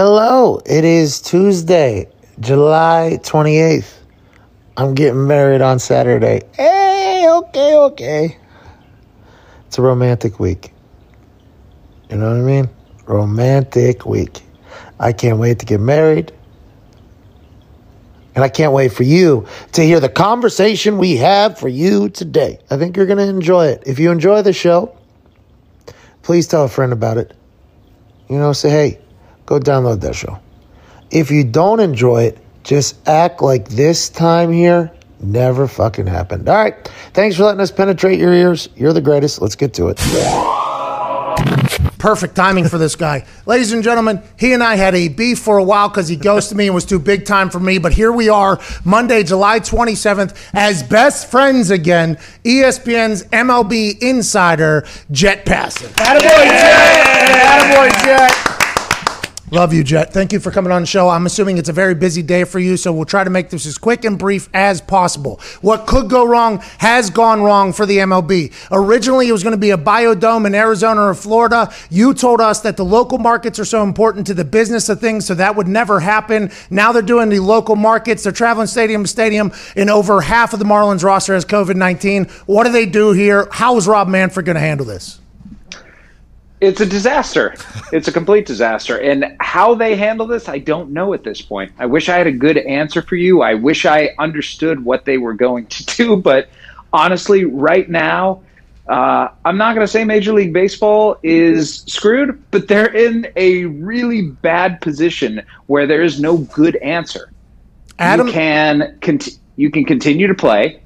Hello, it is Tuesday, July 28th. I'm getting married on Saturday. Hey, okay, okay. It's a romantic week. You know what I mean? Romantic week. I can't wait to get married. And I can't wait for you to hear the conversation we have for you today. I think you're going to enjoy it. If you enjoy the show, please tell a friend about it. You know, say, hey, go download that show. If you don't enjoy it, just act like this time here never fucking happened. All right. Thanks for letting us penetrate your ears. You're the greatest. Let's get to it. Perfect timing for this guy. Ladies and gentlemen, he and I had a beef for a while because he ghosted me and was too big time for me. But here we are, Monday, July 27th, as best friends again. ESPN's MLB insider, Jet Passan. Attaboy, Jet! Attaboy, Jet! Love you, Jet. Thank you for coming on the show. I'm assuming it's a very busy day for you, so we'll try to make this as quick and brief as possible. What could go wrong has gone wrong for the MLB. Originally, it was going to be a biodome in Arizona or Florida. You told us that the local markets are so important to the business of things, so that would never happen. Now they're doing the local markets. They're traveling stadium to stadium, and over half of the Marlins roster has COVID 19. What do they do here? How is Rob Manfred going to handle this? It's a disaster. It's a complete disaster. And how they handle this, I don't know at this point. I wish I had a good answer for you. I wish I understood what they were going to do. But honestly, right now, uh, I'm not going to say Major League Baseball is screwed, but they're in a really bad position where there is no good answer. Adam, you can cont- you can continue to play,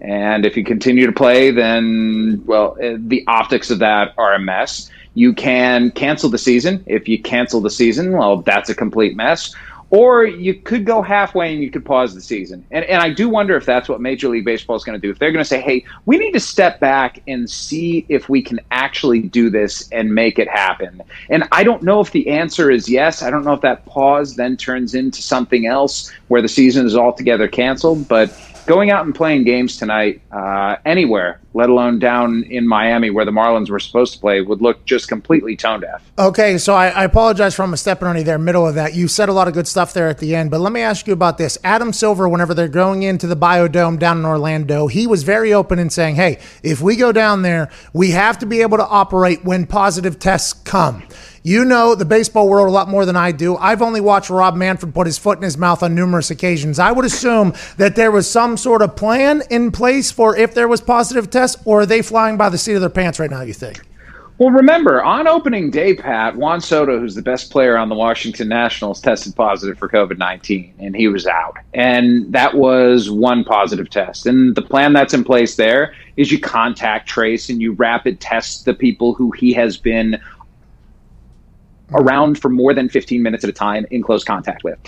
and if you continue to play, then well, uh, the optics of that are a mess. You can cancel the season. If you cancel the season, well, that's a complete mess. Or you could go halfway and you could pause the season. And, and I do wonder if that's what Major League Baseball is going to do. If they're going to say, hey, we need to step back and see if we can actually do this and make it happen. And I don't know if the answer is yes. I don't know if that pause then turns into something else where the season is altogether canceled. But going out and playing games tonight uh, anywhere, let alone down in Miami where the Marlins were supposed to play, would look just completely tone deaf. Okay, so I, I apologize for stepping on you there, middle of that. You said a lot of good stuff there at the end, but let me ask you about this. Adam Silver, whenever they're going into the Biodome down in Orlando, he was very open in saying, hey, if we go down there, we have to be able to operate when positive tests come. You know the baseball world a lot more than I do. I've only watched Rob Manfred put his foot in his mouth on numerous occasions. I would assume that there was some sort of plan in place for if there was positive tests, or are they flying by the seat of their pants right now, you think? Well, remember, on opening day, Pat, Juan Soto, who's the best player on the Washington Nationals, tested positive for COVID 19, and he was out. And that was one positive test. And the plan that's in place there is you contact trace and you rapid test the people who he has been around for more than 15 minutes at a time in close contact with.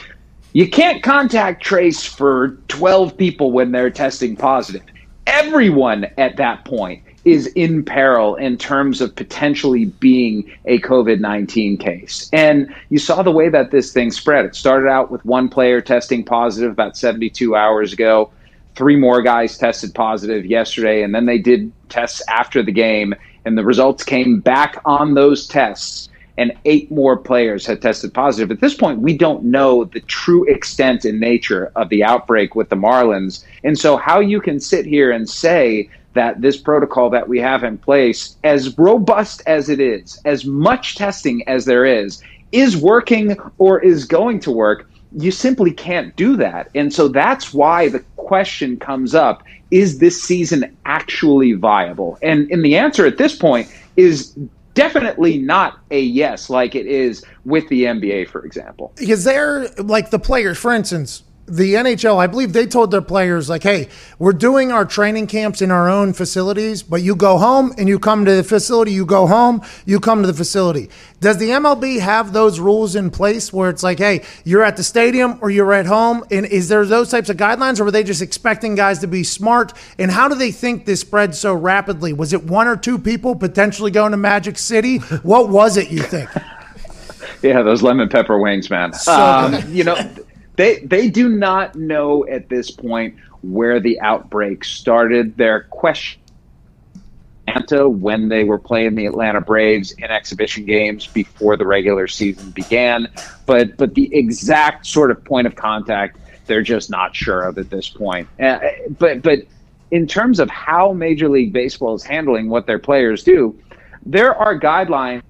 You can't contact trace for 12 people when they're testing positive. Everyone at that point is in peril in terms of potentially being a COVID 19 case. And you saw the way that this thing spread. It started out with one player testing positive about 72 hours ago. Three more guys tested positive yesterday, and then they did tests after the game, and the results came back on those tests and eight more players had tested positive. At this point, we don't know the true extent and nature of the outbreak with the Marlins. And so, how you can sit here and say that this protocol that we have in place, as robust as it is, as much testing as there is, is working or is going to work, you simply can't do that. And so that's why the question comes up is this season actually viable? And, and the answer at this point is definitely not a yes like it is with the NBA, for example. Because they're like the players, for instance, the NHL, I believe they told their players, like, hey, we're doing our training camps in our own facilities, but you go home and you come to the facility, you go home, you come to the facility. Does the MLB have those rules in place where it's like, hey, you're at the stadium or you're at home? And is there those types of guidelines or were they just expecting guys to be smart? And how do they think this spread so rapidly? Was it one or two people potentially going to Magic City? What was it, you think? yeah, those lemon pepper wings, man. So, um, you know, they they do not know at this point where the outbreak started. Their question Atlanta when they were playing the Atlanta Braves in exhibition games before the regular season began. But but the exact sort of point of contact, they're just not sure of at this point. Uh, but but in terms of how Major League Baseball is handling what their players do, there are guidelines,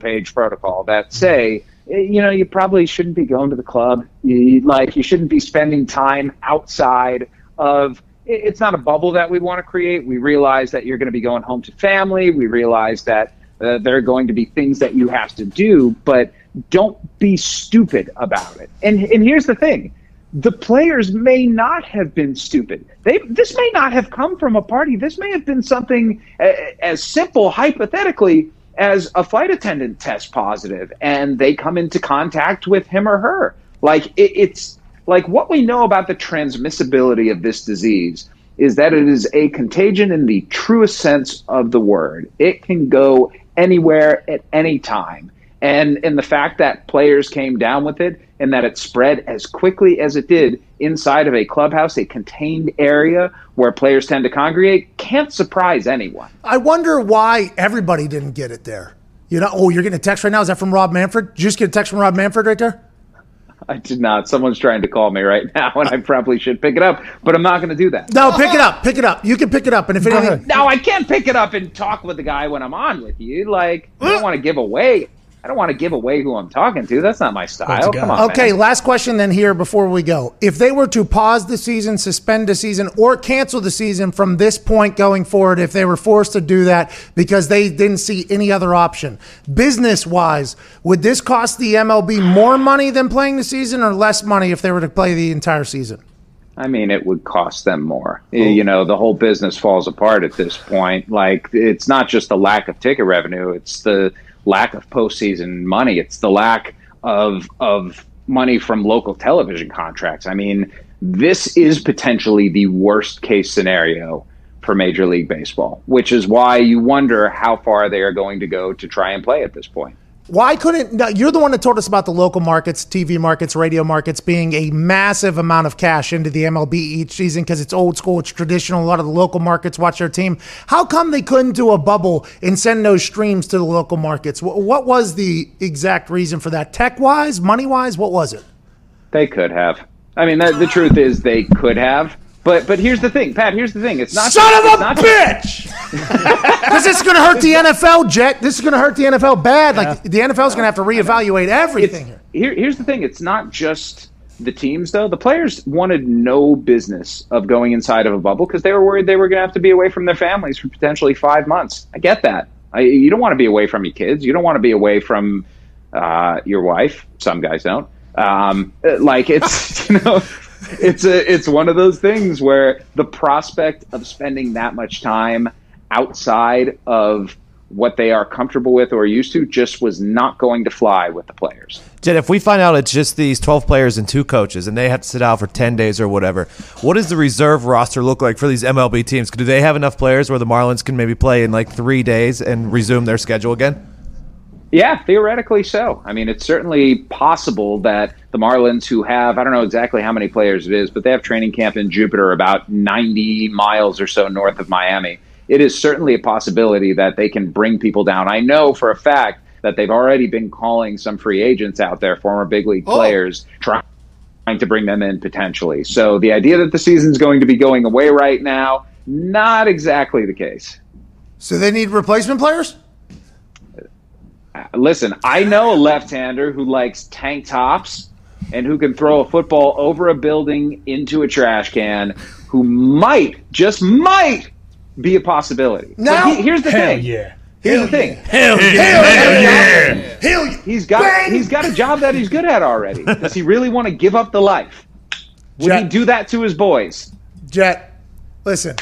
page protocol that say you know you probably shouldn't be going to the club. You, like you shouldn't be spending time outside of it's not a bubble that we want to create. We realize that you're going to be going home to family. We realize that uh, there are going to be things that you have to do, but don't be stupid about it. And and here's the thing. The players may not have been stupid. They this may not have come from a party. This may have been something as simple hypothetically as a flight attendant tests positive and they come into contact with him or her. Like it, it's like what we know about the transmissibility of this disease is that it is a contagion in the truest sense of the word. It can go anywhere at any time. And and the fact that players came down with it and that it spread as quickly as it did inside of a clubhouse, a contained area where players tend to congregate, can't surprise anyone. I wonder why everybody didn't get it there. You know, oh, you're getting a text right now. Is that from Rob Manfred? Did you just get a text from Rob Manfred right there? I did not. Someone's trying to call me right now, and I probably should pick it up, but I'm not going to do that. No, pick it up. Pick it up. You can pick it up, and if anything, no, I can't pick it up and talk with the guy when I'm on with you. Like, I don't want to give away. I don't want to give away who I'm talking to. That's not my style. Come on. Okay, man. last question then here before we go. If they were to pause the season, suspend the season, or cancel the season from this point going forward, if they were forced to do that because they didn't see any other option, business wise, would this cost the MLB more money than playing the season or less money if they were to play the entire season? I mean, it would cost them more. Oh. You know, the whole business falls apart at this point. Like, it's not just the lack of ticket revenue; it's the lack of postseason money. It's the lack of of money from local television contracts. I mean, this is potentially the worst case scenario for Major League Baseball, which is why you wonder how far they are going to go to try and play at this point. Why couldn't you're the one that told us about the local markets, TV markets, radio markets being a massive amount of cash into the MLB each season because it's old school, it's traditional. A lot of the local markets watch their team. How come they couldn't do a bubble and send those streams to the local markets? What was the exact reason for that? Tech wise, money wise, what was it? They could have. I mean, the, the truth is they could have. But but here's the thing, Pat. Here's the thing. It's not son just, of a bitch. Because this is going to hurt the NFL, Jet. This is going to hurt the NFL bad. Like the NFL is going to have to reevaluate everything. It's, here, here's the thing. It's not just the teams though. The players wanted no business of going inside of a bubble because they were worried they were going to have to be away from their families for potentially five months. I get that. I, you don't want to be away from your kids. You don't want to be away from uh, your wife. Some guys don't. Um, like it's you know it's a it's one of those things where the prospect of spending that much time outside of what they are comfortable with or used to just was not going to fly with the players. Jen, if we find out it's just these 12 players and two coaches and they have to sit out for 10 days or whatever, what does the reserve roster look like for these MLB teams? Do they have enough players where the Marlins can maybe play in like three days and resume their schedule again? Yeah, theoretically so. I mean, it's certainly possible that the Marlins, who have, I don't know exactly how many players it is, but they have training camp in Jupiter about 90 miles or so north of Miami. It is certainly a possibility that they can bring people down. I know for a fact that they've already been calling some free agents out there, former big league oh. players, trying to bring them in potentially. So the idea that the season's going to be going away right now, not exactly the case. So they need replacement players? Listen, I know a left-hander who likes tank tops and who can throw a football over a building into a trash can, who might, just might, be a possibility. Now, he, here's the hell thing. Yeah. Here's the thing. Hell yeah. Hell yeah. Hell yeah. He's got Bang. he's got a job that he's good at already. Does he really want to give up the life? Would Jet. he do that to his boys? Jet, listen.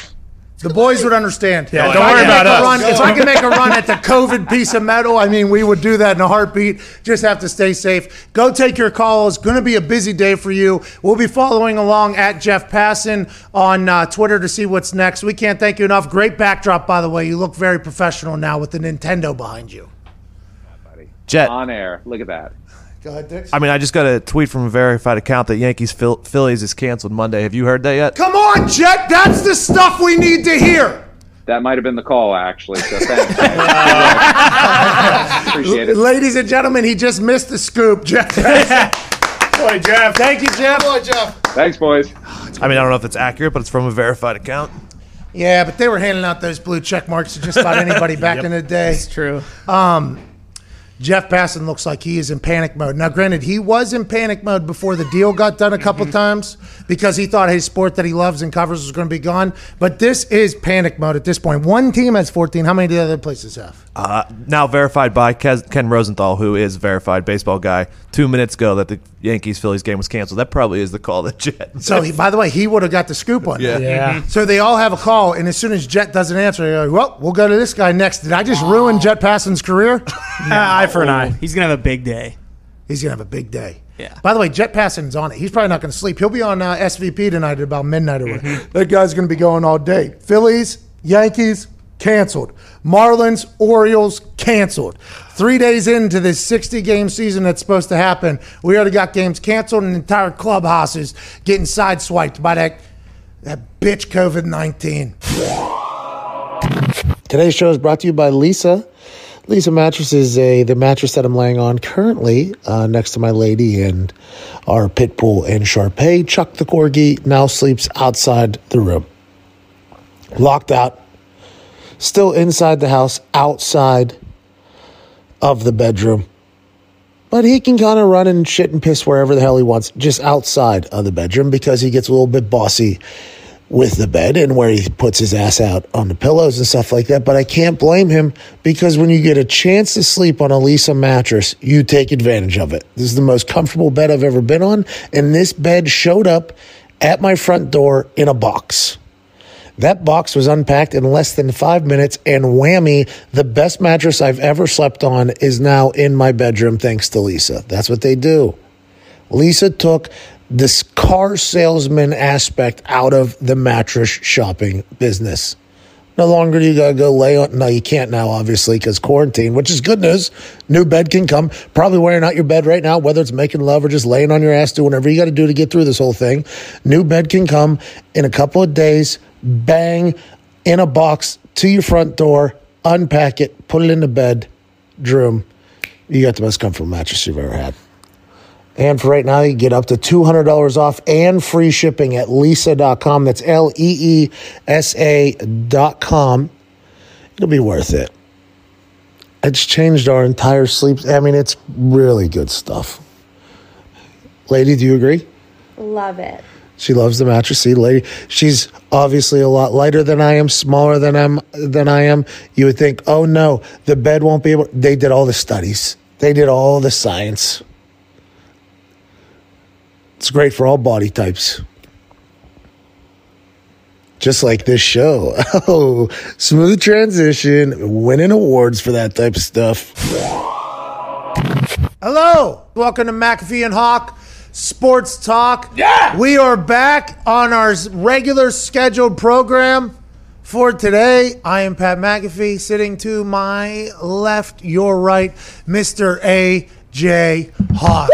The boys would understand. Yeah, don't worry about us. Run, if I can make a run at the COVID piece of metal, I mean, we would do that in a heartbeat. Just have to stay safe. Go take your calls. Going to be a busy day for you. We'll be following along at Jeff Passan on uh, Twitter to see what's next. We can't thank you enough. Great backdrop, by the way. You look very professional now with the Nintendo behind you. Jet on air. Look at that. Go ahead, Diggs. I mean, I just got a tweet from a verified account that Yankees Phillies is canceled Monday. Have you heard that yet? Come on, Jet. That's the stuff we need to hear. that might have been the call, actually. So thanks. Appreciate it. Ladies and gentlemen, he just missed the scoop. Jeff. Boy, Jeff. Thank you, Jeff. Boy, Jeff. Thanks, boys. I mean, I don't know if it's accurate, but it's from a verified account. Yeah, but they were handing out those blue check marks to just about anybody back in the day. It's true. Um, Jeff Passan looks like he is in panic mode. Now, granted, he was in panic mode before the deal got done a couple times because he thought his sport that he loves and covers was going to be gone. But this is panic mode at this point. One team has 14. How many do the other places have? Uh, now verified by Kes- Ken Rosenthal, who is verified baseball guy, two minutes ago that the Yankees Phillies game was canceled. That probably is the call that Jet. So, he, by the way, he would have got the scoop on Yeah. that. Yeah. So they all have a call, and as soon as Jet doesn't answer, they're like, well, we'll go to this guy next. Did I just ruin Jet Passan's career? eye for an eye. He's gonna have a big day. He's going to have a big day. Yeah. By the way, Jet Passan's on it. He's probably not going to sleep. He'll be on uh, SVP tonight at about midnight or whatever. That guy's going to be going all day. Phillies, Yankees, canceled. Marlins, Orioles, canceled. Three days into this 60 game season that's supposed to happen, we already got games canceled and entire clubhouses getting sideswiped by that, that bitch COVID 19. Today's show is brought to you by Leesa. Leesa mattress is a the mattress that I'm laying on currently uh, next to my lady and our pit bull and Sharpei. Chuck the corgi now sleeps outside the room, locked out, still inside the house, outside of the bedroom. But he can kind of run and shit and piss wherever the hell he wants, just outside of the bedroom because he gets a little bit bossy with the bed and where he puts his ass out on the pillows and stuff like that. But I can't blame him because when you get a chance to sleep on a Leesa mattress, you take advantage of it. This is the most comfortable bed I've ever been on. And this bed showed up at my front door in a box. That box was unpacked in less than five minutes, and whammy, the best mattress I've ever slept on is now in my bedroom thanks to Leesa. That's what they do. Leesa took this car salesman aspect out of the mattress shopping business. No longer do you gotta go lay on. No, you can't now, obviously, because quarantine, which is good news. New bed can come. Probably wearing out your bed right now, whether it's making love or just laying on your ass, doing whatever you got to do to get through this whole thing. New bed can come in a couple of days. Bang, in a box to your front door. Unpack it, put it in the bed, room. You got the most comfortable mattress you've ever had. And for right now, you get up to $200 off and free shipping at leesa.com. That's L E E S A.com. It'll be worth it. It's changed our entire sleep. I mean, it's really good stuff. Lady, do you agree? Love it. She loves the mattress. See, lady, she's obviously a lot lighter than I am, smaller than I'm than I am. You would think, oh no, the bed won't be able. They did all the studies. They did all the science. It's great for all body types. Just like this show. Oh, smooth transition, winning awards for that type of stuff. Hello, welcome to McAfee and Hawk Sports Talk. Yeah, we are back on our regular scheduled program for today. I am Pat McAfee, sitting to my left, your right, Mister A. J. Hawk.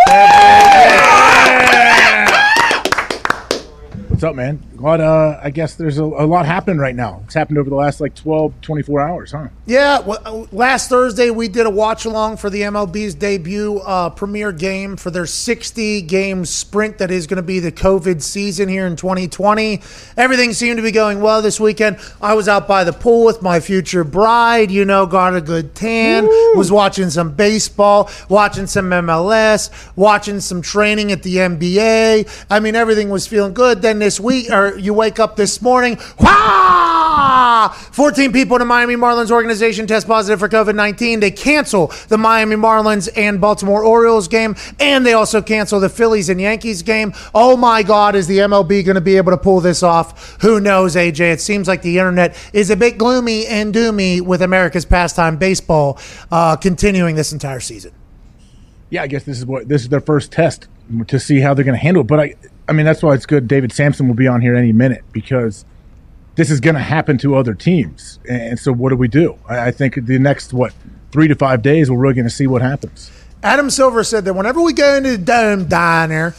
What's up, man? Glad, uh, I guess there's a, a lot happening right now. It's happened over the last like 12, 24 hours, huh? Yeah, well, last Thursday we did a watch along for the MLB's debut uh, premiere game for their 60 game sprint that is going to be the COVID season here in 2020. Everything seemed to be going well this weekend. I was out by the pool with my future bride, you know, got a good tan, was watching some baseball, watching some MLS, watching some training at the NBA. I mean, everything was feeling good. Then this week, or you wake up this morning, wah! 14 people in the Miami Marlins organization test positive for COVID 19. They cancel the Miami Marlins and Baltimore Orioles game, and they also cancel the Phillies and Yankees game. Oh my God, is the MLB going to be able to pull this off? Who knows, AJ? It seems like the internet is a bit gloomy and doomy with America's pastime baseball uh, continuing this entire season. Yeah, I guess this is what this is their first test to see how they're going to handle it. But I, I mean, that's why it's good. David Samson will be on here any minute because this is going to happen to other teams. And so, what do we do? I, think the next what three to five days, we're really going to see what happens. Adam Silver said that whenever we go into the dome diner,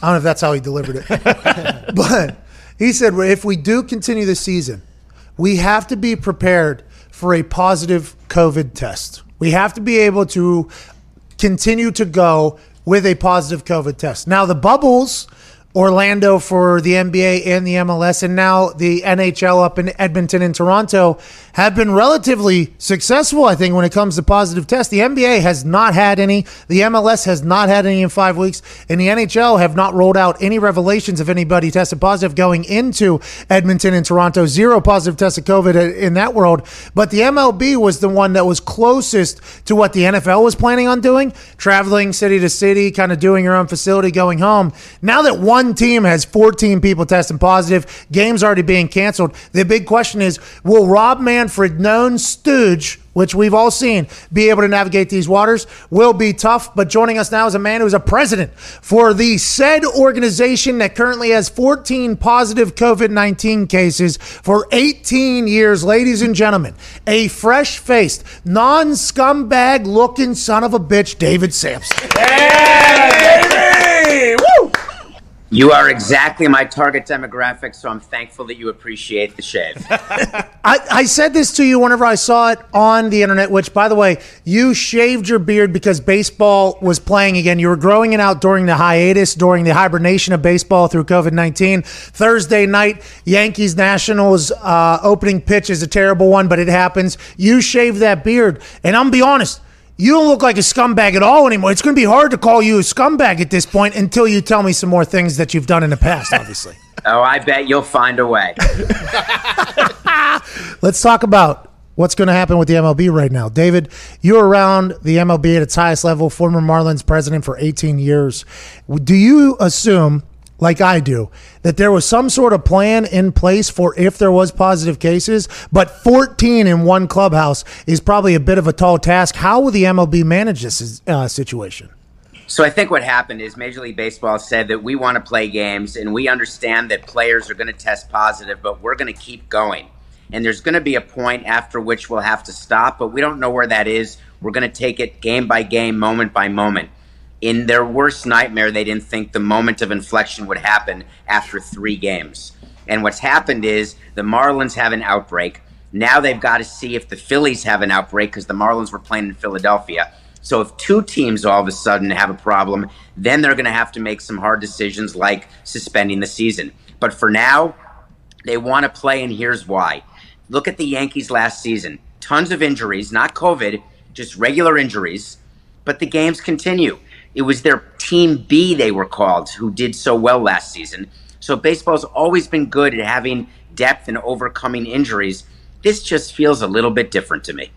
I don't know if that's how he delivered it, but he said if we do continue the season, we have to be prepared for a positive COVID test. We have to be able to continue to go with a positive COVID test. Now, the bubbles Orlando for the NBA and the MLS, and now the NHL up in Edmonton and Toronto have been relatively successful, I think, when it comes to positive tests. The NBA has not had any, the MLS has not had any in five weeks, and the NHL have not rolled out any revelations of anybody tested positive going into Edmonton and Toronto. Zero positive tests of COVID in that world. But the MLB was the one that was closest to what the NFL was planning on doing, traveling city to city, kind of doing your own facility, going home. Now that one one team has 14 people testing positive, games already being canceled. The big question is will Rob Manfred, known stooge, which we've all seen, be able to navigate these waters? Will be tough, but joining us now is a man who's a president for the said organization that currently has 14 positive COVID 19 cases for 18 years. Ladies and gentlemen, a fresh faced, non scumbag looking son of a bitch, David Samson. Yeah, baby! Woo! You are exactly my target demographic, so I'm thankful that you appreciate the shave. I, I, said this to you whenever I saw it on the internet, which, by the way, you shaved your beard because baseball was playing again. You were growing it out during the hiatus, during the hibernation of baseball through COVID 19. Thursday night, Yankees Nationals uh, opening pitch is a terrible one, but it happens. You shaved that beard, and I'm going to be honest you don't look like a scumbag at all anymore. It's going to be hard to call you a scumbag at this point until you tell me some more things that you've done in the past, obviously. oh, I bet you'll find a way. Let's talk about what's going to happen with the MLB right now. David, you're around the MLB at its highest level, former Marlins president for 18 years. Do you assume like I do, that there was some sort of plan in place for if there was positive cases, but 14 in one clubhouse is probably a bit of a tall task. How will the MLB manage this uh, situation? So I think what happened is Major League Baseball said that we want to play games and we understand that players are going to test positive, but we're going to keep going. And there's going to be a point after which we'll have to stop, but we don't know where that is. We're going to take it game by game, moment by moment in their worst nightmare, they didn't think the moment of inflection would happen after three games. And what's happened is the Marlins have an outbreak. Now they've got to see if the Phillies have an outbreak because the Marlins were playing in Philadelphia. So if two teams all of a sudden have a problem, then they're going to have to make some hard decisions like suspending the season. But for now, they want to play, and here's why. Look at the Yankees last season. Tons of injuries, not COVID, just regular injuries, but the games continue. It was their Team B, they were called, who did so well last season. So baseball's always been good at having depth and overcoming injuries. This just feels a little bit different to me.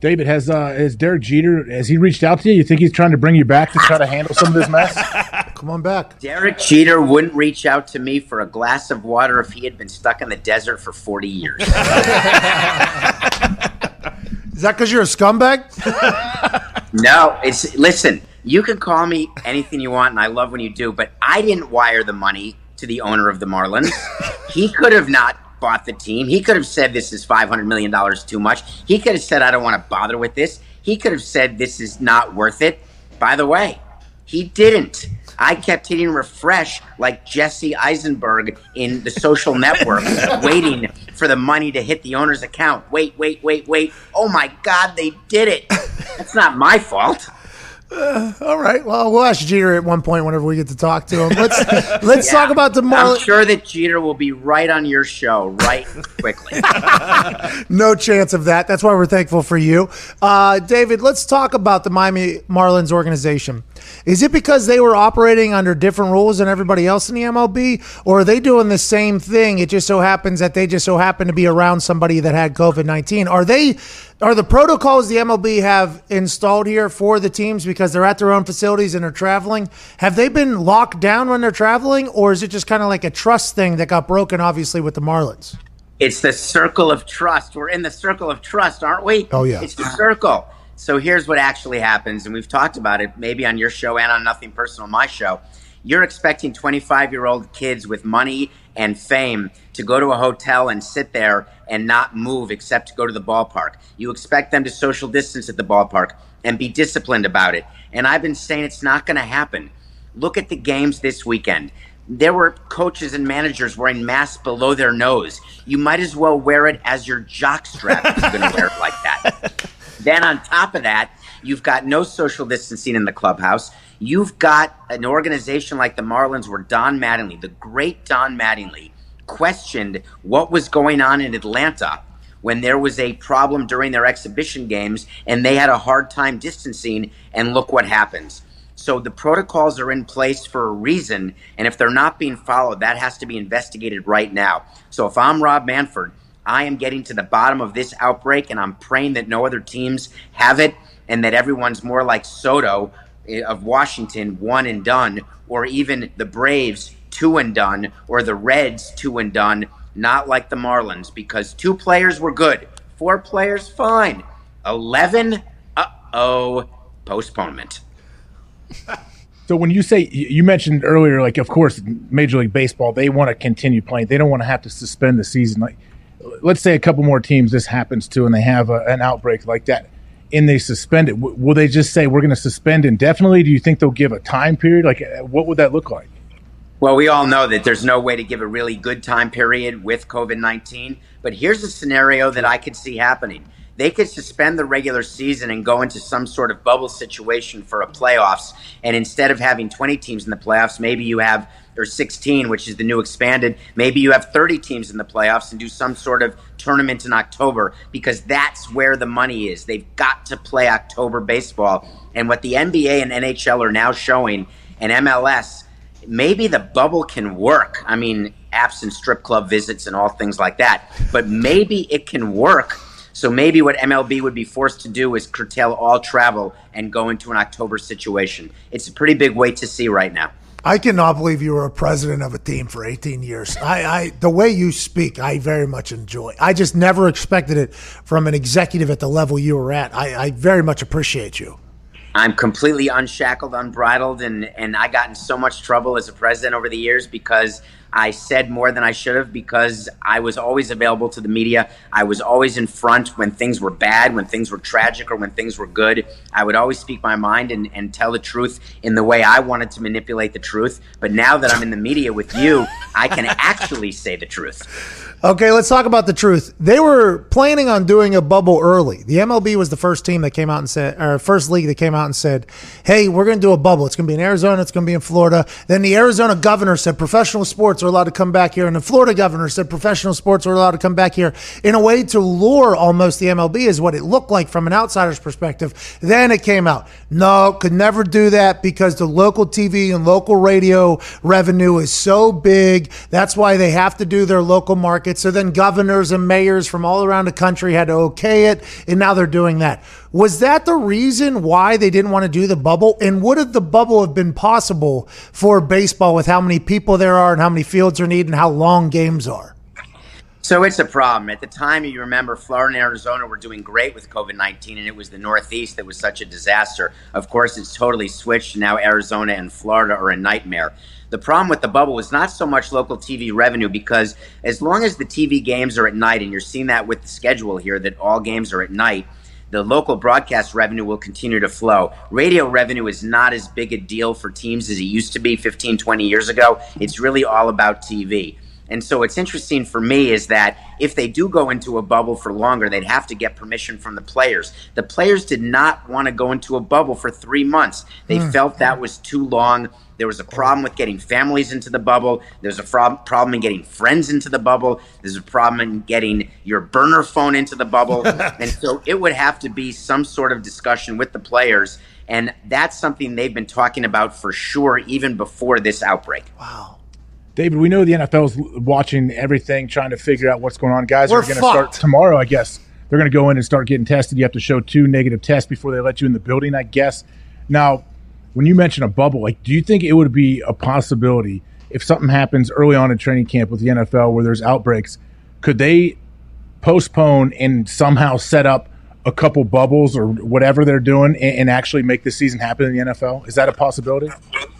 David, has uh, has Derek Jeter has he reached out to you? You think he's trying to bring you back to try to handle some of this mess? Come on back. Derek Jeter wouldn't reach out to me for a glass of water if he had been stuck in the desert for 40 years. Is that because you're a scumbag? No, it's listen. You can call me anything you want, and I love when you do. But I didn't wire the money to the owner of the Marlins. he could have not bought the team. He could have said this is five hundred million dollars too much. He could have said I don't want to bother with this. He could have said this is not worth it. By the way, he didn't. I kept hitting refresh like Jesse Eisenberg in the social network, waiting for the money to hit the owner's account. Wait, wait, wait, wait. Oh my God, they did it. That's not my fault. Uh, all right. Well, we'll ask Jeter at one point whenever we get to talk to him. Let's let's yeah, talk about the Marlins. I'm sure that Jeter will be right on your show right quickly. no chance of that. That's why we're thankful for you, uh, David. Let's talk about the Miami Marlins organization. Is it because they were operating under different rules than everybody else in the MLB, or are they doing the same thing? It just so happens that they just so happen to be around somebody that had COVID nineteen. Are they? Are the protocols the MLB have installed here for the teams because they're at their own facilities and they're traveling? Have they been locked down when they're traveling, or is it just kind of like a trust thing that got broken, obviously, with the Marlins? It's the circle of trust. We're in the circle of trust, aren't we? Oh, yeah. It's the circle. So here's what actually happens, and we've talked about it maybe on your show and on Nothing Personal, my show. You're expecting 25 year old kids with money and fame to go to a hotel and sit there and not move except to go to the ballpark. You expect them to social distance at the ballpark and be disciplined about it. And I've been saying it's not going to happen. Look at the games this weekend. there were coaches and managers wearing masks below their nose. You might as well wear it as your jock strap if you're going to wear it like that. then on top of that, you've got no social distancing in the clubhouse. You've got an organization like the Marlins where Don Mattingly, the great Don Mattingly, questioned what was going on in Atlanta when there was a problem during their exhibition games and they had a hard time distancing and look what happens. So the protocols are in place for a reason, and if they're not being followed, that has to be investigated right now. So if I'm Rob Manfred, I am getting to the bottom of this outbreak, and I'm praying that no other teams have it, and that everyone's more like Soto eh, of Washington, one and done, or even the Braves, two and done, or the Reds, two and done, not like the Marlins, because two players were good, four players, fine. 11, uh oh, postponement. So when you say you mentioned earlier, like of course, Major League Baseball, they want to continue playing. They don't want to have to suspend the season. Like, let's say a couple more teams this happens to, and they have a, an outbreak like that, and they suspend it. W- will they just say we're going to suspend indefinitely? Do you think they'll give a time period? Like, uh, what would that look like? Well, we all know that there's no way to give a really good time period with COVID 19. But here's a scenario that I could see happening they could suspend the regular season and go into some sort of bubble situation for a playoffs. And instead of having 20 teams in the playoffs, maybe you have or 16, which is the new expanded. Maybe you have 30 teams in the playoffs and do some sort of tournament in October because that's where the money is. They've got to play October baseball. And what the NBA and NHL are now showing, and MLS, maybe the bubble can work. I mean, absent strip club visits and all things like that, but maybe it can work so maybe what MLB would be forced to do is curtail all travel and go into an October situation. It's a pretty big wait to see right now. I cannot believe you were a president of a team for 18 years. I, I, the way you speak, I very much enjoy. I just never expected it from an executive at the level you were at. I, I very much appreciate you. I'm completely unshackled, unbridled, and and I got in so much trouble as a president over the years because I said more than I should have because I was always available to the media. I was always in front when things were bad, when things were tragic, or when things were good. I would always speak my mind and, and tell the truth in the way I wanted to manipulate the truth. But now that I'm in the media with you, I can actually say the truth. Okay, let's talk about the truth. They were planning on doing a bubble early. The MLB was the first team that came out and said, or first league that came out and said, hey, we're going to do a bubble. It's going to be in Arizona. It's going to be in Florida. Then the Arizona governor said professional sports are allowed to come back here. And the Florida governor said professional sports are allowed to come back here in a way to lure almost the MLB is what it looked like from an outsider's perspective. Then it came out, no, could never do that because the local TV and local radio revenue is so big. That's why they have to do their local market it. So then governors and mayors from all around the country had to okay it, and now they're doing that. Was that the reason why they didn't want to do the bubble? And would have the bubble have been possible for baseball with how many people there are and how many fields are needed and how long games are? So it's a problem. At the time, you remember Florida and Arizona were doing great with COVID 19, and it was the Northeast that was such a disaster. Of course, it's totally switched. Now, Arizona and Florida are a nightmare. The problem with the bubble was not so much local TV revenue because as long as the TV games are at night, and you're seeing that with the schedule here, that all games are at night, the local broadcast revenue will continue to flow. Radio revenue is not as big a deal for teams as it used to be 15, 20 years ago. It's really all about TV. And so what's interesting for me is that if they do go into a bubble for longer, they'd have to get permission from the players. The players did not want to go into a bubble for three months. They mm. felt that was too long. There was a problem with getting families into the bubble. There's a problem in getting friends into the bubble. There's a problem in getting your burner phone into the bubble. and so it would have to be some sort of discussion with the players. And that's something they've been talking about for sure, even before this outbreak. Wow. David, we know the NFL's watching everything, trying to figure out what's going on. Guys We're are going to start tomorrow, I guess. They're going to go in and start getting tested. You have to show two negative tests before they let you in the building, I guess. Now, when you mention a bubble, like, do you think it would be a possibility if something happens early on in training camp with the NFL where there's outbreaks? Could they postpone and somehow set up a couple bubbles or whatever they're doing and, and actually make the season happen in the NFL? Is that a possibility?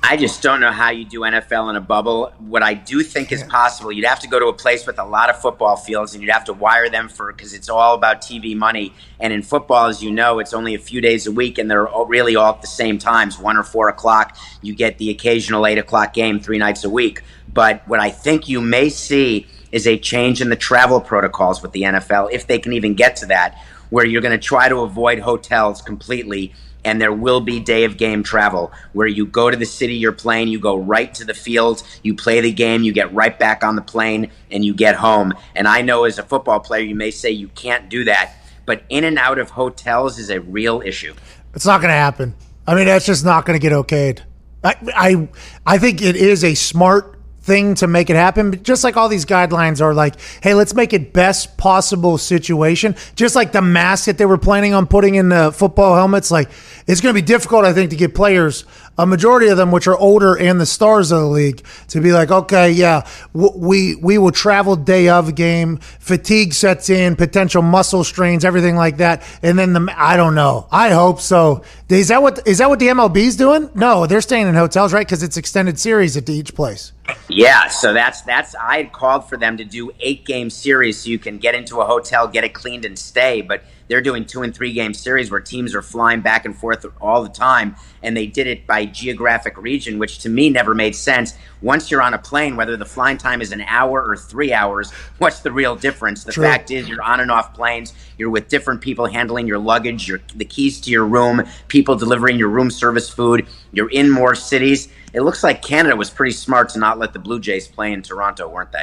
I just don't know how you do NFL in a bubble. What I do think is possible, you'd have to go to a place with a lot of football fields and you'd have to wire them for because it's all about TV money. And in football, as you know, it's only a few days a week and they're all really all at the same times, one or four o'clock. You get the occasional eight o'clock game three nights a week. But what I think you may see is a change in the travel protocols with the NFL, if they can even get to that, where you're going to try to avoid hotels completely and there will be day of game travel where you go to the city you're playing, you go right to the field, you play the game, you get right back on the plane, and you get home. And I know as a football player, you may say you can't do that, but in and out of hotels is a real issue. It's not going to happen. I mean, that's just not going to get okayed. I, I, I think it is a smart thing to make it happen. But just like all these guidelines are like, hey, let's make it best possible situation. Just like the mask that they were planning on putting in the football helmets, like it's going to be difficult, I think, to get players, a majority of them, which are older and the stars of the league, to be like, okay, yeah, we we will travel day of game, fatigue sets in, potential muscle strains, everything like that, and then the I don't know. I hope so. Is that what is that what the MLB's doing? No, they're staying in hotels, right? Because it's extended series at each place. Yeah, so that's that's I had called for them to do eight game series so you can get into a hotel, get it cleaned, and stay. But they're doing two and three game series where teams are flying back and forth all the time, and they did it by geographic region, which to me never made sense. Once you're on a plane, whether the flying time is an hour or three hours, what's the real difference? The True. fact is, you're on and off planes. You're with different people handling your luggage, your the keys to your room, people delivering your room service food. You're in more cities it looks like Canada was pretty smart to not let the Blue Jays play in Toronto, weren't they?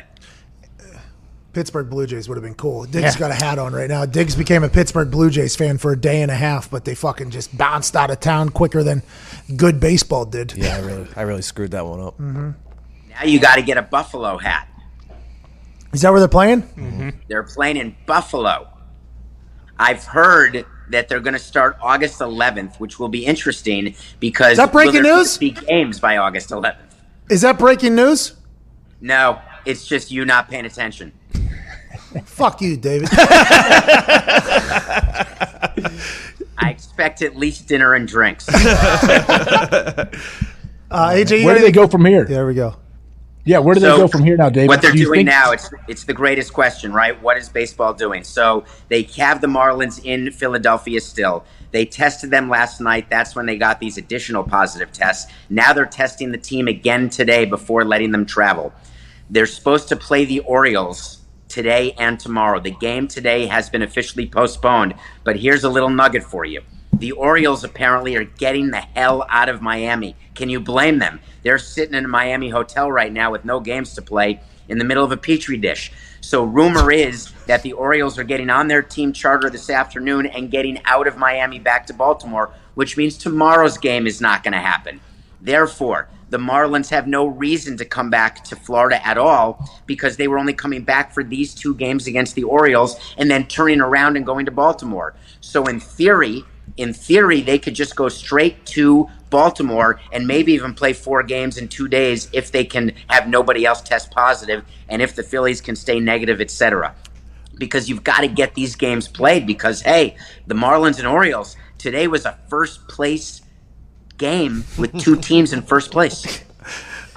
Pittsburgh Blue Jays would have been cool. Diggs yeah. got a hat on right now. Diggs became a Pittsburgh Blue Jays fan for a day and a half, but they fucking just bounced out of town quicker than good baseball did. Yeah, I really, I really screwed that one up. Mm-hmm. Now you got to get a Buffalo hat. Is that where they're playing? Mm-hmm. They're playing in Buffalo. I've heard that they're going to start August 11th, which will be interesting because is that breaking news? Be games by August 11th. Is that breaking news? No, it's just you not paying attention. Fuck you, David. I expect at least dinner and drinks. uh, AJ, where do they go from here? There we go. Yeah, where do so they go from here now, David? What they're do doing think- now, it's it's the greatest question, right? What is baseball doing? So they have the Marlins in Philadelphia still. They tested them last night. That's when they got these additional positive tests. Now they're testing the team again today before letting them travel. They're supposed to play the Orioles today and tomorrow. The game today has been officially postponed, but here's a little nugget for you. The Orioles apparently are getting the hell out of Miami. Can you blame them? They're sitting in a Miami hotel right now with no games to play in the middle of a petri dish. So, rumor is that the Orioles are getting on their team charter this afternoon and getting out of Miami back to Baltimore, which means tomorrow's game is not going to happen. Therefore, the Marlins have no reason to come back to Florida at all because they were only coming back for these two games against the Orioles and then turning around and going to Baltimore. So, in theory, in theory, they could just go straight to Baltimore and maybe even play four games in two days if they can have nobody else test positive and if the Phillies can stay negative, etc. Because you've got to get these games played because, hey, the Marlins and Orioles, today was a first place game with two teams in first place.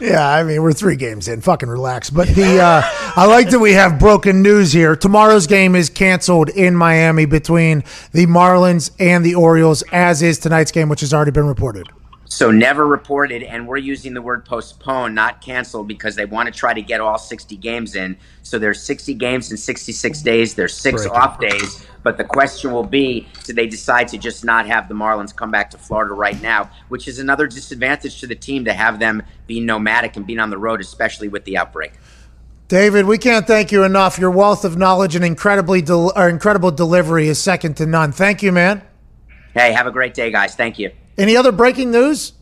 Yeah, I mean we're three games in. Fucking relax. But the uh, I like that we have broken news here. Tomorrow's game is canceled in Miami between the Marlins and the Orioles, as is tonight's game, which has already been reported. So never reported, and we're using the word postpone, not cancel, because they want to try to get all 60 games in. So there's 60 games in 66 days. There's six Breaking. off days. But the question will be, do they decide to just not have the Marlins come back to Florida right now, which is another disadvantage to the team to have them be nomadic and being on the road, especially with the outbreak. David, we can't thank you enough. Your wealth of knowledge and incredibly del- incredible delivery is second to none. Thank you, man. Hey, have a great day, guys. Thank you. Any other breaking news?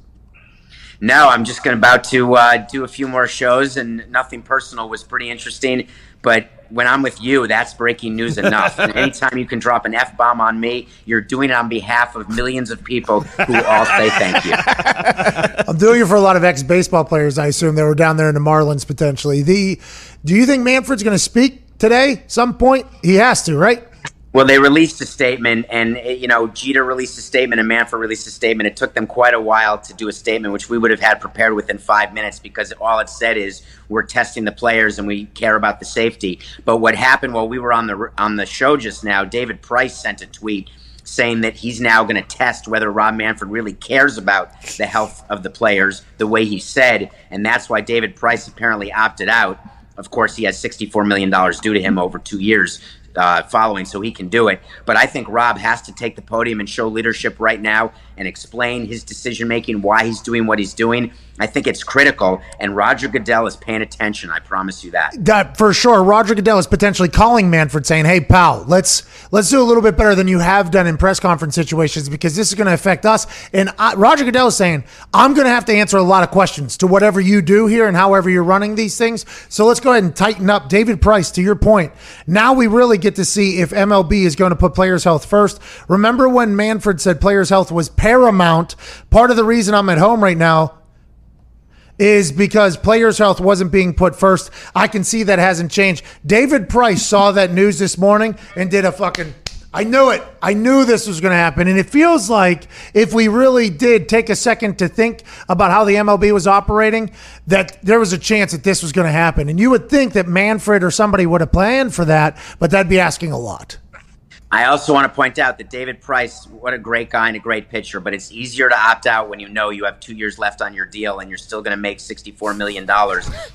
No, I'm just going about to uh, do a few more shows, and nothing personal was pretty interesting. But when I'm with you, that's breaking news enough. and anytime you can drop an f bomb on me, you're doing it on behalf of millions of people who all say thank you. I'm doing it for a lot of ex baseball players. I assume that were down there in the Marlins potentially. The do you think Manfred's going to speak today? Some point he has to, right? Well, they released a statement, and you know, Jeter released a statement, and Manfred released a statement. It took them quite a while to do a statement, which we would have had prepared within five minutes, because all it said is we're testing the players and we care about the safety. But what happened while we were on the on the show just now? David Price sent a tweet saying that he's now going to test whether Rob Manfred really cares about the health of the players the way he said, and that's why David Price apparently opted out. Of course, he has $64 million due to him over two years uh, following, so he can do it. But I think Rob has to take the podium and show leadership right now and explain his decision making, why he's doing what he's doing. I think it's critical, and Roger Goodell is paying attention. I promise you that. That for sure. Roger Goodell is potentially calling Manfred, saying, "Hey, pal, let's let's do a little bit better than you have done in press conference situations because this is going to affect us." And I, Roger Goodell is saying, "I'm going to have to answer a lot of questions to whatever you do here and however you're running these things." So let's go ahead and tighten up. David Price, to your point, now we really get to see if MLB is going to put players' health first. Remember when Manfred said players' health was paramount? Part of the reason I'm at home right now is because players' health wasn't being put first. I can see that hasn't changed. David Price saw that news this morning and did a fucking. I knew it. I knew this was going to happen. And it feels like if we really did take a second to think about how the MLB was operating, that there was a chance that this was going to happen. And you would think that Manfred or somebody would have planned for that, but that'd be asking a lot. I also want to point out that David Price, what a great guy and a great pitcher, but it's easier to opt out when you know you have two years left on your deal and you're still going to make $64 million,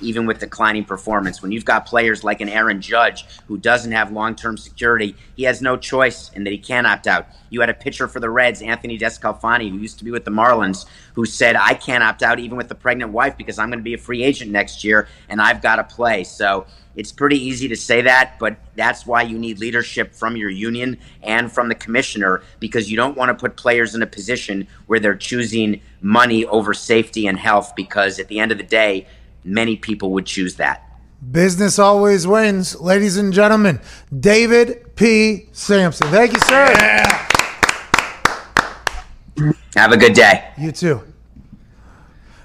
even with declining performance. When you've got players like an Aaron Judge who doesn't have long term security, he has no choice in that he can opt out. You had a pitcher for the Reds, Anthony DeSclafani, who used to be with the Marlins, who said, I can't opt out even with the pregnant wife because I'm going to be a free agent next year and I've got to play. So, it's pretty easy to say that, but that's why you need leadership from your union and from the commissioner because you don't want to put players in a position where they're choosing money over safety and health because at the end of the day, many people would choose that. Business always wins. Ladies and gentlemen, David P. Samson. Thank you, sir. Have a good day. You too.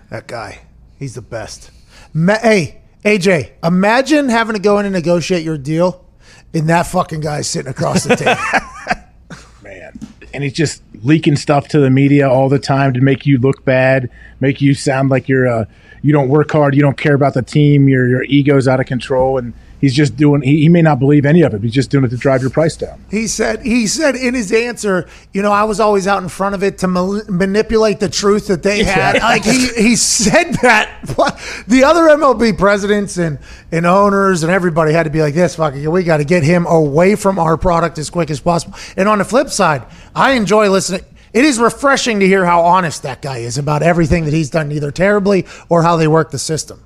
That guy, he's the best. Ma- hey, AJ, imagine having to go in and negotiate your deal, and that fucking guy's sitting across the table. Man. And he's just leaking stuff to the media all the time to make you look bad, make you sound like you're uh, you don't work hard, you don't care about the team, your your ego's out of control, and he's just doing. He, he may not believe any of it. He's just doing it to drive your price down. He said he said in his answer, you know, I was always out in front of it to ma- manipulate the truth that they had. Like he he said that. The other MLB presidents and and owners and everybody had to be like this. Fucking, we got to get him away from our product as quick as possible. And on the flip side, I enjoy listening. It is refreshing to hear how honest that guy is about everything that he's done, either terribly or how they work the system.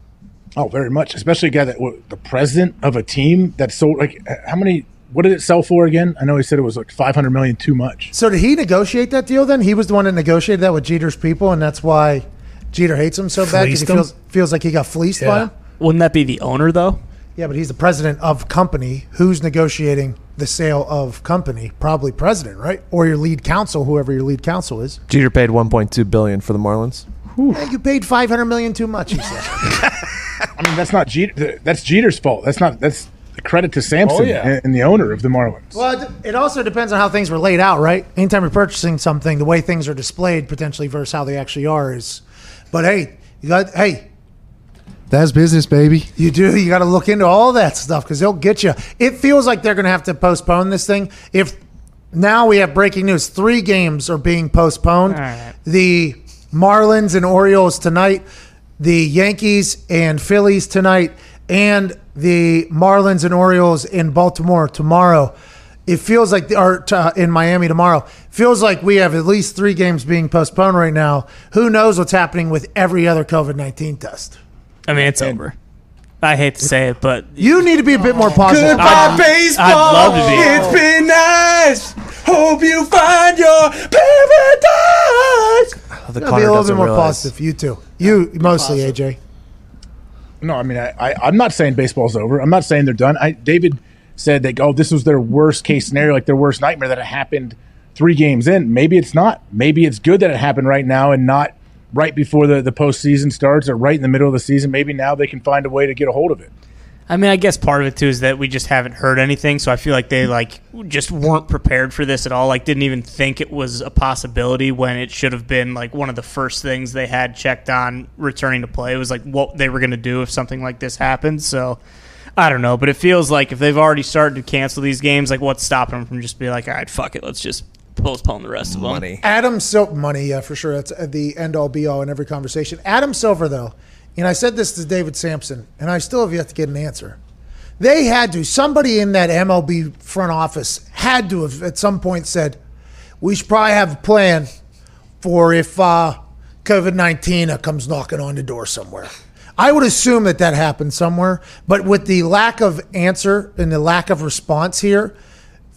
Oh, very much. Especially a guy that what, the president of a team that sold like how many? What did it sell for again? I know he said it was like five hundred million too much. So did he negotiate that deal? Then he was the one that negotiated that with Jeter's people, and that's why Jeter hates him so bad because he him? feels feels like he got fleeced by him. Wouldn't that be the owner though? Yeah, but he's the president of company. Who's negotiating the sale of company? Probably president, right? Or your lead counsel, whoever your lead counsel is. Jeter paid 1.2 billion for the Marlins. Hey, you paid five hundred million too much. He said. I mean, that's not Jeter. That's Jeter's fault. That's not. That's the credit to Samson Oh, yeah. and, and the owner of the Marlins. well, it- it also depends on how things were laid out, right? Anytime you're purchasing something, the way things are displayed potentially versus how they actually are is. But hey, you got hey, That's business, baby. You do. You got to look into all that stuff because they'll get you. It feels like they're going to have to postpone this thing. If now we have breaking news, three games are being postponed. All right. The Marlins and Orioles tonight, the Yankees and Phillies tonight, and the Marlins and Orioles in Baltimore tomorrow. It feels like, or uh, in Miami tomorrow. Feels like we have at least three games being postponed right now. Who knows what's happening with every other COVID nineteen test? I mean, it's over. I hate to say it, but You need to be a bit more positive. Goodbye, I'd- baseball. I'd love to be. It's been nice. Hope you find your paradise. The Gotta be a little bit more positive. You too. You mostly, AJ. No, I mean, I, I, I'm not saying baseball's over. I'm not saying they're done. I, David said that, oh, this was their worst case scenario, like their worst nightmare that it happened three games in. Maybe it's not. Maybe it's good that it happened right now and not right before the, the postseason starts or right in the middle of the season. Maybe now they can find a way to get a hold of it. I mean, I guess part of it too is that we just haven't heard anything, so I feel like they like just weren't prepared for this at all. Like, didn't even think it was a possibility when it should have been like one of the first things they had checked on returning to play. It was like what they were going to do if something like this happened. So, I don't know, but it feels like if they've already started to cancel these games, like what's stopping them from just being like, all right, fuck it, let's just postpone the rest of them. Money. Adam Silver, money, yeah, for sure. That's the end all be all in every conversation. Adam Silver, though, and I said this to David Samson, and I still have yet to get an answer. They had to, somebody in that MLB front office had to have at some point said, we should probably have a plan for if uh, COVID 19 comes knocking on the door somewhere. I would assume that that happened somewhere, but with the lack of answer and the lack of response here,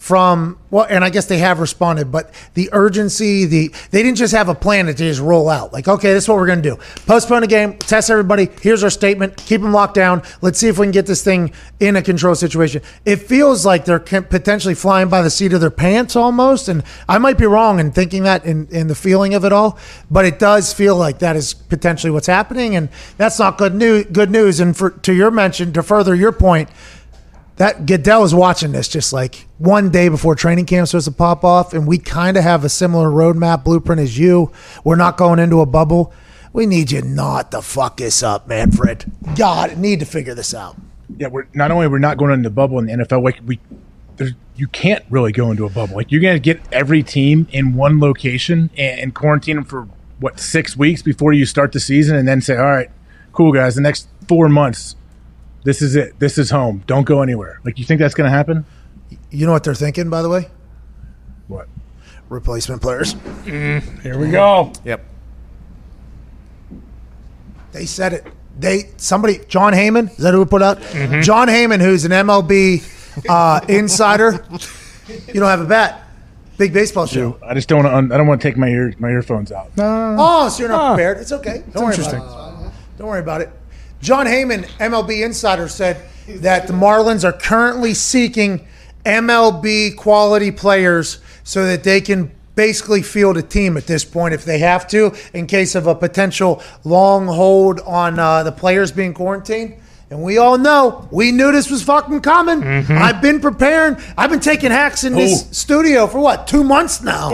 from well, and I guess they have responded, but the urgency, the they didn't just have a plan to just roll out. Like, okay, this is what we're gonna do: postpone the game, test everybody. Here's our statement: keep them locked down. Let's see if we can get this thing in a control situation. It feels like they're potentially flying by the seat of their pants almost, and I might be wrong in thinking that in, in the feeling of it all, but it does feel like that is potentially what's happening, and that's not good news. Good news. And for to your mention, to further your point that Goodell is watching this just like one day before training camp supposed to pop off, and we kind of have a similar roadmap blueprint as you. We're not going into a bubble. We need you not to fuck this up, Manfred. God, need to figure this out. Yeah, we're not only we're not going into the bubble in the NFL. Like we, you can't really go into a bubble. Like you're gonna get every team in one location and, and quarantine them for what six weeks before you start the season, and then say, all right, cool guys, the next four months, this is it. This is home. Don't go anywhere. Like you think that's gonna happen? You know what they're thinking, by the way? What? Replacement players. Mm, here we go. Yep. They said it. They somebody Jon Heyman is that who we put out? Mm-hmm. Jon Heyman, who's an MLB uh, insider. You don't have a bet. Big baseball show. I just don't. Want to I don't want to take my ear my earphones out. Oh, so you're not ah. prepared. It's okay. Don't worry about it. Don't worry about it. Jon Heyman, MLB insider, said that the Marlins are currently seeking MLB quality players so that they can basically field a team at this point if they have to, in case of a potential long hold on uh, the players being quarantined. And we all know, we knew this was fucking coming. I've been preparing. I've been taking hacks in this Ooh. studio for what, two months now?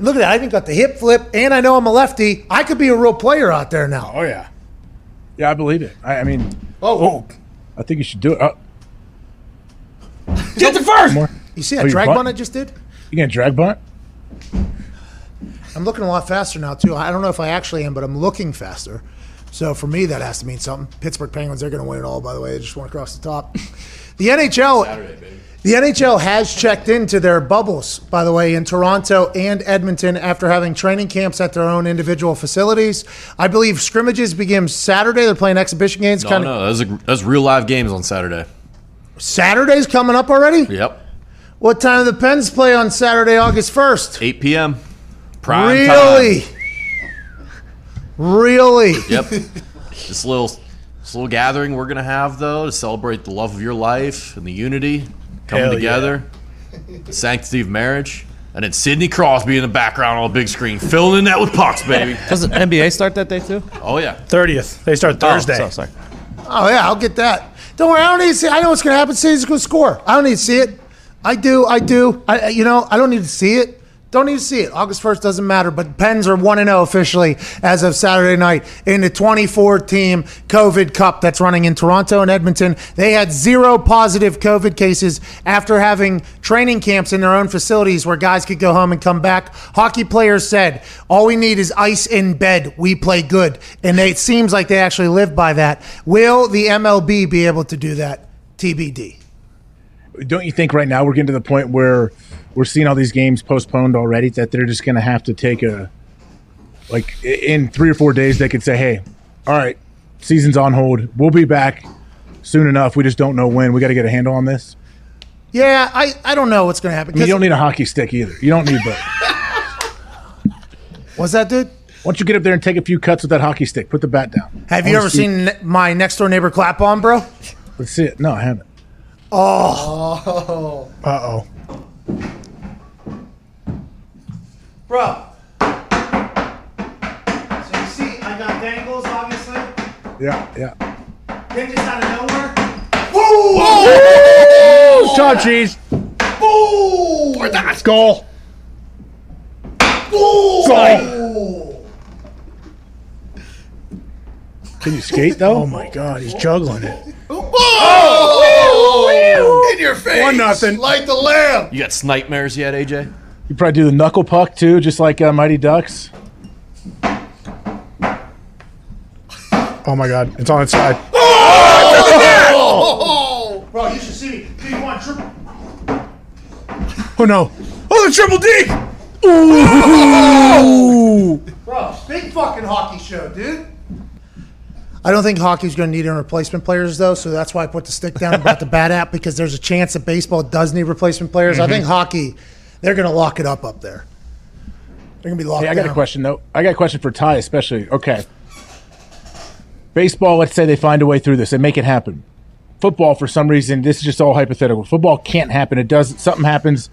Look at that. I even got the hip flip, and I know I'm a lefty. I could be a real player out there now. Oh yeah, yeah, I believe it. I, I mean, Oh, oh, I think you should do it. Oh, Get the first. more. you see Oh, that you drag bunt? bunt I just did? You gonna drag bunt? I'm looking a lot faster now too. I don't know if I actually am, but I'm looking faster. So for me, that has to mean something. Pittsburgh Penguins, they're going to win it all. By the way, they just went across the top. The NHL, the NHL has checked into their bubbles. By the way, in Toronto and Edmonton, after having training camps at their own individual facilities. I believe scrimmages begin Saturday. They're playing exhibition games. No, kind of no, those are those real live games on Saturday. Saturday's coming up already. Yep, What time do the Pens play on Saturday, August first? 8 p.m. Prime Really, time. really. Really? Yep. this little this little gathering we're gonna have though to celebrate the love of your life and the unity coming Hell together, the sanctity of marriage, and then Sidney Crosby in the background on a big screen, filling in that with pucks, baby. Doesn't NBA start that day too? Oh yeah. Thirtieth. They start oh, Thursday. Oh, so, sorry. Oh yeah, I'll get that. Don't worry, I don't need to see. I know what's going to happen. City's going to score. I don't need to see it. I do. I do. I, I- you know, I don't need to see it. Don't even see it. August first doesn't matter. But Pens are one and zero officially as of Saturday night in the 24 team COVID Cup that's running in Toronto and Edmonton. They had zero positive COVID cases after having training camps in their own facilities where guys could go home and come back. Hockey players said, "All we need is ice in bed. We play good," and they, it seems like they actually live by that. Will the MLB be able to do that? TBD. Don't you think right now we're getting to the point where we're seeing all these games postponed already that they're just gonna have to take a like in three or four days they could say, hey, all right, season's on hold. We'll be back soon enough. We just don't know when. We got to get a handle on this. Yeah, I, I don't know what's going to happen. I mean, you don't need a hockey stick either. You don't need both. What's that, dude? Why don't you get up there and take a few cuts with that hockey stick? Put the bat down. Have you ever see- seen my next door neighbor clap on, bro? Let's see it. No, I haven't. Oh. Uh oh. Bro. So you see, I got dangles, obviously. Yeah, yeah. Then just out of nowhere, woo! Shot cheese. Or that. Goal. Goal. Can you skate though? Oh my God, he's juggling it. Oh! In your face. One nothing. Like the lamb. You got snipemares yet, AJ? You probably do the knuckle puck too, just like uh, Mighty Ducks. Oh my God, it's on its side. Oh! Bro, you should see. Me. Do you want triple? Oh no. Oh, the triple D. Ooh! Bro, big fucking hockey show, dude. I don't think hockey's going to need any replacement players, though, so that's why I put the stick down about the bad app because there's a chance that baseball does need replacement players. I think mm-hmm. hockey, they're going to lock it up up there. They're going to be locked Hey, I got down. a question though. I got a question for Ty, especially. Okay. Baseball, let's say they find a way through this and make it happen. Football, for some reason, this is just all hypothetical. Football can't happen. It does. Something happens.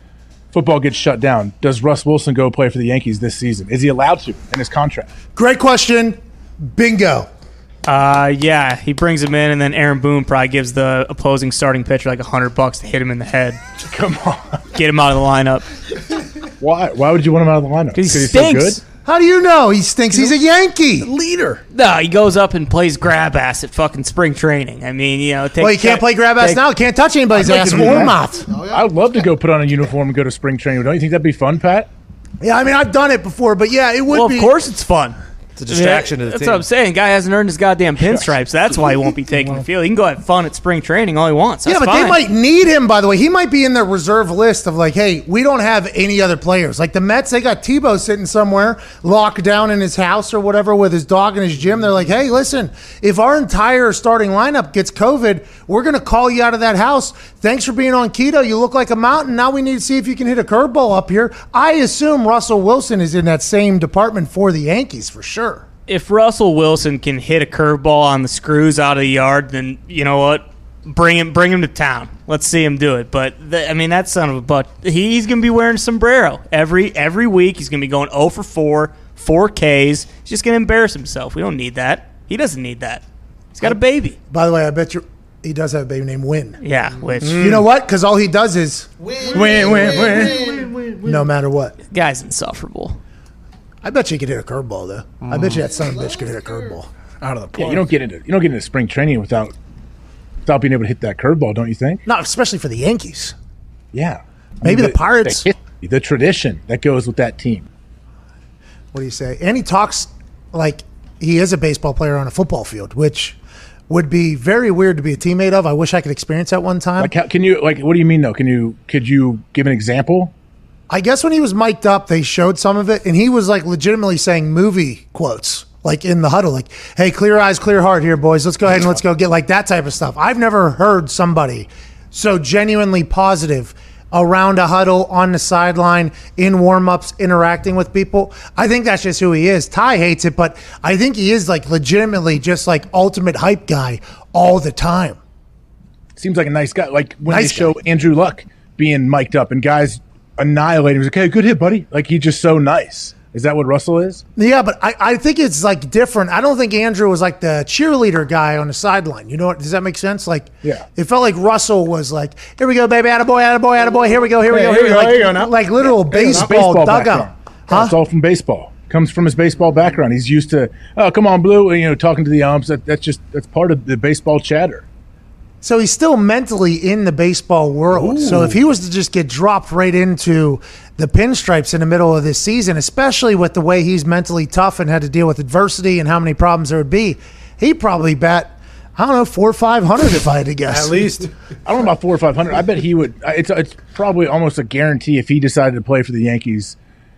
Football gets shut down. Does Russ Wilson go play for the Yankees this season? Is he allowed to in his contract? Great question. Bingo. Uh, yeah, he brings him in, and then Aaron Boone probably gives the opposing starting pitcher like a hundred bucks to hit him in the head, Come on. get him out of the lineup. Why? Why would you want him out of the lineup? Because he he's so stinks. good. How do you know? He stinks. He's a Yankee. Leader. No, he goes up and plays grab ass at fucking spring training. I mean, you know, take, Well, he can't play grab ass take- now. He can't touch anybody's I'd ass. to do Warm that. I would love to go put on a uniform and go to spring training. Don't you think that'd be fun, Pat? Yeah, I mean, I've done it before, but yeah, it would Well, be. of course it's fun. It's a distraction to the That's team. what I'm saying. Guy hasn't earned his goddamn pinstripes. That's why he won't be taking the field. He can go have fun at spring training all he wants. That's yeah, but fine. they might need him. By the way, he might be in their reserve list of like, hey, we don't have any other players. Like the Mets, they got Tebow sitting somewhere locked down in his house or whatever with his dog in his gym. They're like, hey, listen, if our entire starting lineup gets COVID, we're gonna call you out of that house. Thanks for being on keto. You look like a mountain. Now we need to see if you can hit a curveball up here. I assume Russell Wilson is in that same department for the Yankees for sure. If Russell Wilson can hit a curveball on the screws out of the yard, then you know what? Bring him, bring him to town. Let's see him do it. But the, I mean, that son of a butt. He's going to be wearing sombrero every every week. He's going to be going 0 for 4, 4 Ks. He's just going to embarrass himself. We don't need that. He doesn't need that. He's got a baby. By the way, I bet you he does have a baby named Win. Yeah, which You know what? Because all he does is Win, Win, win, Win, win, win. no matter what. guy's insufferable. I bet you could hit a curveball though. I bet you that son of a bitch could hit a curveball out of the Yeah, park. you don't get into you don't get into spring training without without being able to hit that curveball, don't you think? Not especially for the Yankees. Yeah. I Maybe the Pirates. The, history, the tradition that goes with that team. What do you say? And he talks like he is a baseball player on a football field, which would be very weird to be a teammate of. I wish I could experience that one time. Like, how, can you like? What do you mean though? Can you could you give an example? I guess when he was mic'd up, they showed some of it, and he was like legitimately saying movie quotes, like in the huddle, like, hey, clear eyes, clear heart here, boys. Let's go ahead and let's go get like that type of stuff. I've never heard somebody so genuinely positive around a huddle, on the sideline, in warm ups, interacting with people. I think that's just who he is. Ty hates it, but I think he is like legitimately just like ultimate hype guy all the time. Seems like a nice guy. Like when Nice they show guy. Andrew Luck being mic'd up and guys annihilate him. "Hey, good hit, buddy." Like he's just so nice. Is that what Russell is? Yeah, but I, I think it's like different. I don't think Andrew was like the cheerleader guy on the sideline. You know what? Does that make sense? Like, Yeah. it felt like Russell was like, "Here we go, baby, attaboy, attaboy, attaboy. Here we go, here we go, here we go." here you go Like, now. like literal baseball, Baseball dugout. background. It's all from baseball. Comes from his baseball background. He's used to, oh, come on, Blue. and, You know, talking to the umps. That, that's just that's part of the baseball chatter. So he's still mentally in the baseball world. So if he was to just get dropped right into the pinstripes in the middle of this season, especially with the way he's mentally tough and had to deal with adversity and how many problems there would be, he'd probably bat, I don't know, four or five hundred if I had to guess. At least. I don't know about four or five hundred. I bet he would. It's it's probably almost a guarantee if he decided to play for the Yankees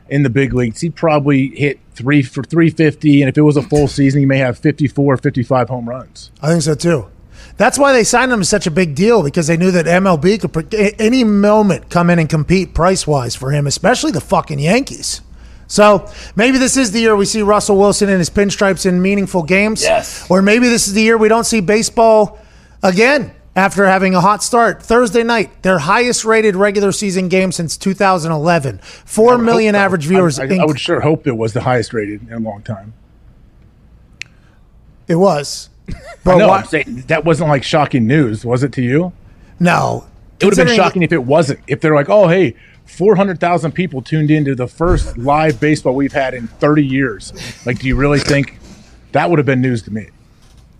in the big leagues, he'd probably hit three for three fifty, and if it was a full season, he may have 54, 55 home runs. I think so too. That's why they signed him as such a big deal because they knew that MLB could any moment come in and compete price wise for him, especially the fucking Yankees. So maybe this is the year we see Russell Wilson in his pinstripes in meaningful games. Yes. Or maybe this is the year we don't see baseball again after having a hot start. Thursday night, their highest rated regular season game since 2011. Four million Hope so. average viewers. I, I, in- I would sure hope it was the highest rated in a long time. It was. I know. why- I'm saying that wasn't like shocking news, was it to you? no, It would have been shocking if it wasn't. If they're like, oh, hey, 400,000 people tuned into the first live baseball we've had in 30 years. Like, do you really think that would have been news to me?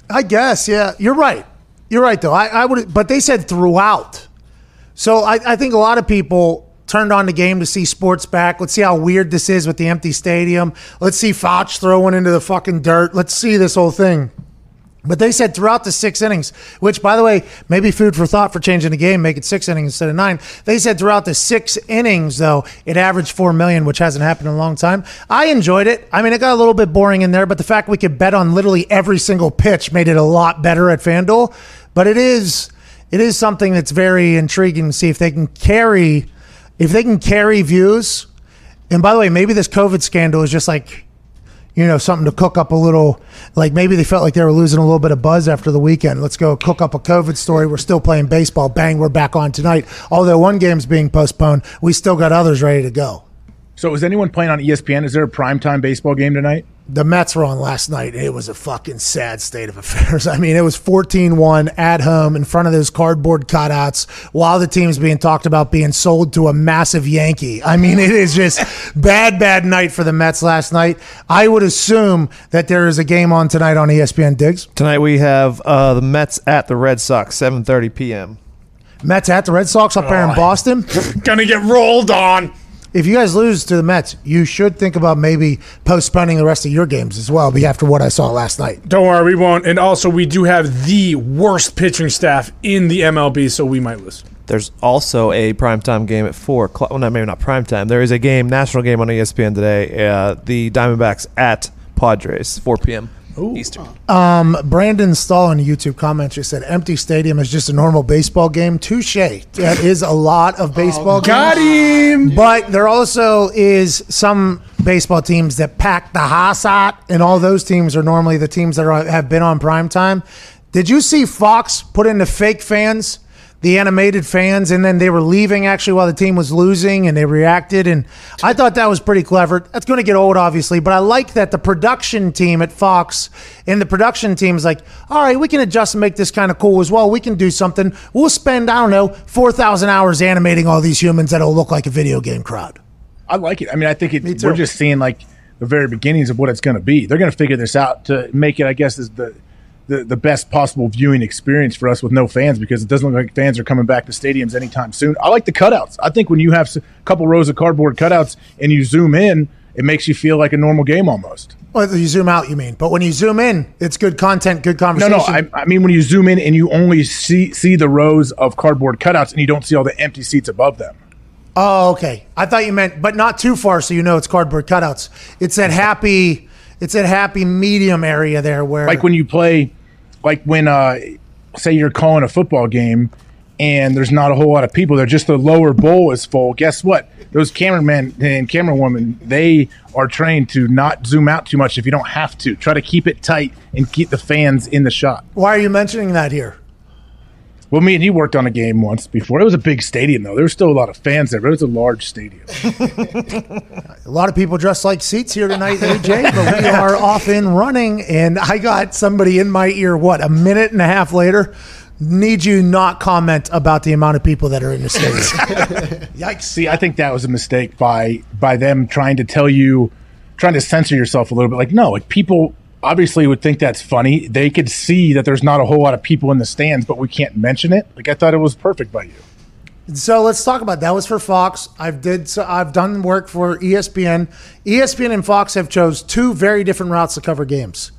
I guess, yeah. You're right. You're right, though. I, I would, but they said throughout. So I, I think a lot of people turned on the game to see sports back. Let's see how weird this is with the empty stadium. Let's see Fauci throwing into the fucking dirt. Let's see this whole thing. But they said throughout the six innings, which, by the way, maybe food for thought for changing the game, make it six innings instead of nine. They said throughout the six innings, though, it averaged four million, which hasn't happened in a long time. I enjoyed it. I mean, it got a little bit boring in there, but the fact we could bet on literally every single pitch made it a lot better at FanDuel. But it is, it is something that's very intriguing to see if they can carry, if they can carry views. And by the way, maybe this COVID scandal is just like you know, something to cook up a little. Like maybe they felt like they were losing a little bit of buzz after the weekend. Let's go cook up a COVID story. We're still playing baseball. Bang, we're back on tonight. Although one game's being postponed, we still got others ready to go. So, is anyone playing on ESPN? Is there a primetime baseball game tonight? The Mets were on last night. It was a fucking sad state of affairs. I mean, it was 14 1 at home in front of those cardboard cutouts while the team's being talked about being sold to a massive Yankee. I mean, it is just bad, bad night for the Mets last night. I would assume that there is a game on tonight on ESPN Diggs. Tonight we have uh, the Mets at the Red Sox, 7:30 p.m. Mets at the Red Sox up there in Boston. Gonna get rolled on. If you guys lose to the Mets, you should think about maybe postponing the rest of your games as well. Be after what I saw last night. Don't worry, we won't. And also, we do have the worst pitching staff in the MLB, so we might lose. There's also a primetime game at four o'clock. Well, not maybe not primetime. There is a game, national game on ESPN today. Uh, the Diamondbacks at Padres, 4 p.m. Eastern. Um, Brandon Stahl in the YouTube comments just said, "Empty stadium is just a normal baseball game." Touche. That is a lot of baseball. Got games. him. But there also is some baseball teams that pack the house out, and all those teams are normally the teams that are, have been on prime time. Did you see Fox put in the fake fans? The animated fans, and then they were leaving actually while the team was losing, and they reacted. And I thought that was pretty clever. That's going to get old, obviously, but I like that the production team at Fox and the production team is like, all right, we can adjust and make this kind of cool as well. We can do something. We'll spend, I don't know, 4,000 hours animating all these humans that'll look like a video game crowd. I like it. I mean, I think it, we're just seeing like the very beginnings of what it's going to be. They're going to figure this out to make it, I guess, is the, the the best possible viewing experience for us with no fans because it doesn't look like fans are coming back to stadiums anytime soon. I like the cutouts. I think when you have a couple rows of cardboard cutouts and you zoom in, it makes you feel like a normal game almost. Well, you zoom out, you mean? But when you zoom in, it's good content, good No, conversation. no. I, I mean when you zoom in and you only see see the rows of cardboard cutouts and you don't see all the empty seats above them. Oh, okay. I thought you meant, but not too far, so you know it's cardboard cutouts. It's that happy, it's that happy medium area there where, like when you play like when uh say you're calling a football game and there's not a whole lot of people there just the lower bowl is full. Guess what? Those cameramen and camerawomen they are trained to not zoom out too much if you don't have to. Try to keep it tight and keep the fans in the shot. Why are you mentioning that here? Well me and he worked on a game once before it was a big stadium though there was still a lot of fans there but it was a large stadium A lot of people dressed like seats here tonight, AJ, but we are off and running. And I got somebody in my ear, what, a minute and a half later? Need you not comment about the amount of people that are in the stadium. Yikes. See, I think that was a mistake by by them trying to tell you, trying to censor yourself a little bit. Like, no, like people obviously would think that's funny. They could see that there's not a whole lot of people in the stands, but we can't mention it. Like, I thought it was perfect by you. So let's talk about that. Was for Fox. I've did so I've done work for ESPN. ESPN and Fox have chose two very different routes to cover games.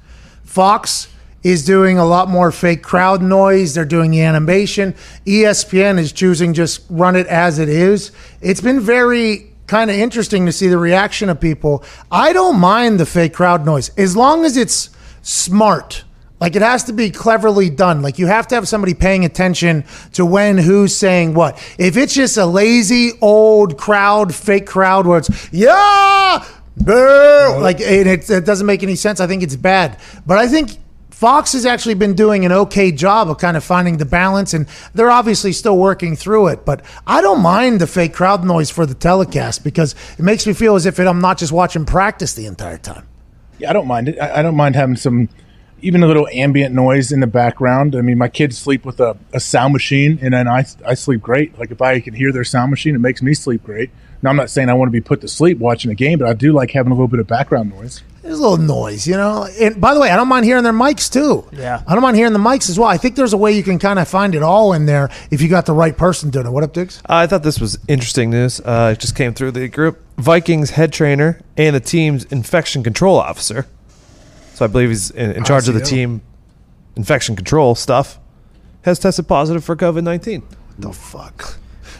Fox is doing a lot more fake crowd noise. They're doing the animation. ESPN is choosing just run it as it is. It's been very kind of interesting to see the reaction of people. I don't mind the fake crowd noise as long as it's smart. Like it has to be cleverly done. Like you have to have somebody paying attention to when who's saying what. If it's just a lazy old crowd, fake crowd where it's yeah, boo, like and it, it doesn't make any sense. I think it's bad. But I think Fox has actually been doing an okay job of kind of finding the balance, and they're obviously still working through it. But I don't mind the fake crowd noise for the telecast because it makes me feel as if I'm not just watching practice the entire time. Yeah, I don't mind it. I, I don't mind having some even a little ambient noise in the background. I mean, my kids sleep with a, a sound machine, and then I, I sleep great. Like if I can hear their sound machine, it makes me sleep great. Now, I'm not saying I want to be put to sleep watching a game, but I do like having a little bit of background noise. There's a little noise, you know. And by the way, I don't mind hearing their mics too. Yeah. I don't mind hearing the mics as well. I think there's a way you can kind of find it all in there if you got the right person doing it. What up, Diggs? Uh, I thought this was interesting news. Uh, it just came through the group. Vikings head trainer and the team's infection control officer. So I believe he's in, in charge of the team infection control stuff. Has tested positive for COVID nineteen. the fuck?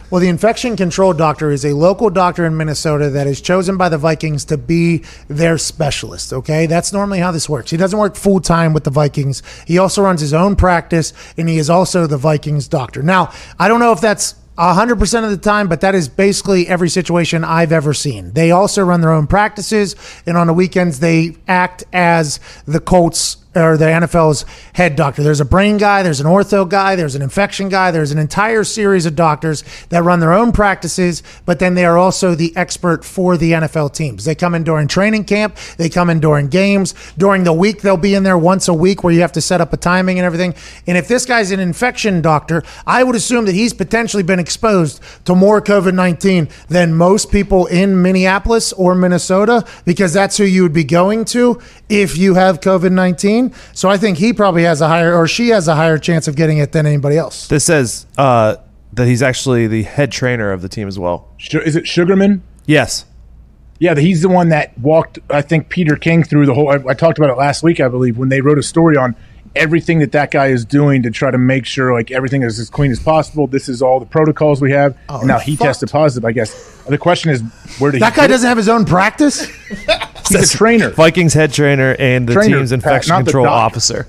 Well, the infection control doctor is a local doctor in Minnesota that is chosen by the Vikings to be their specialist. Okay. That's normally how this works. He doesn't work full time with the Vikings. He also runs his own practice and he is also the Vikings doctor. Now, I don't know if that's 100% of the time, but that is basically every situation I've ever seen. They also run their own practices, and on the weekends, they act as the Colts or the NFL's head doctor. There's a brain guy, there's an ortho guy, there's an infection guy, there's an entire series of doctors that run their own practices, but then they are also the expert for the NFL teams. They come in during training camp, they come in during games. During the week, they'll be in there once a week where you have to set up a timing and everything. And if this guy's an infection doctor, I would assume that he's potentially been exposed to more COVID 19 than most people in Minneapolis or Minnesota because that's who you would be going to if you have COVID 19. So I think he probably has a higher, or she has a higher chance of getting it than anybody else. This says uh, that he's actually the head trainer of the team as well. Is it Sugarman? Yes. Yeah, he's the one that walked, I think, Peter King through the whole. I, I talked about it last week, I believe, when they wrote a story on everything that that guy is doing to try to make sure like everything is as clean as possible. This is all the protocols we have. Oh, now he fucked. tested positive. I guess the question is, where did That he guy doesn't have his own practice? He's a trainer. Vikings head trainer and the Trainer, team's infection the control doctor. officer.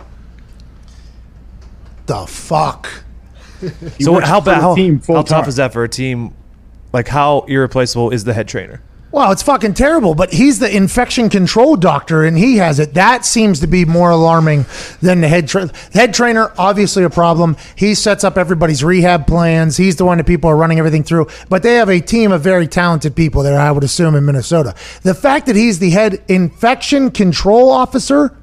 the fuck? So how bad? How, how tough is that for a team? Like how irreplaceable is the head trainer? Well, it's fucking terrible, but he's the infection control doctor and he has it. That seems to be more alarming than the head tra- head trainer. Obviously, a problem. He sets up everybody's rehab plans. He's the one that people are running everything through. But they have a team of very talented people there, I would assume, in Minnesota. The fact that he's the head infection control officer.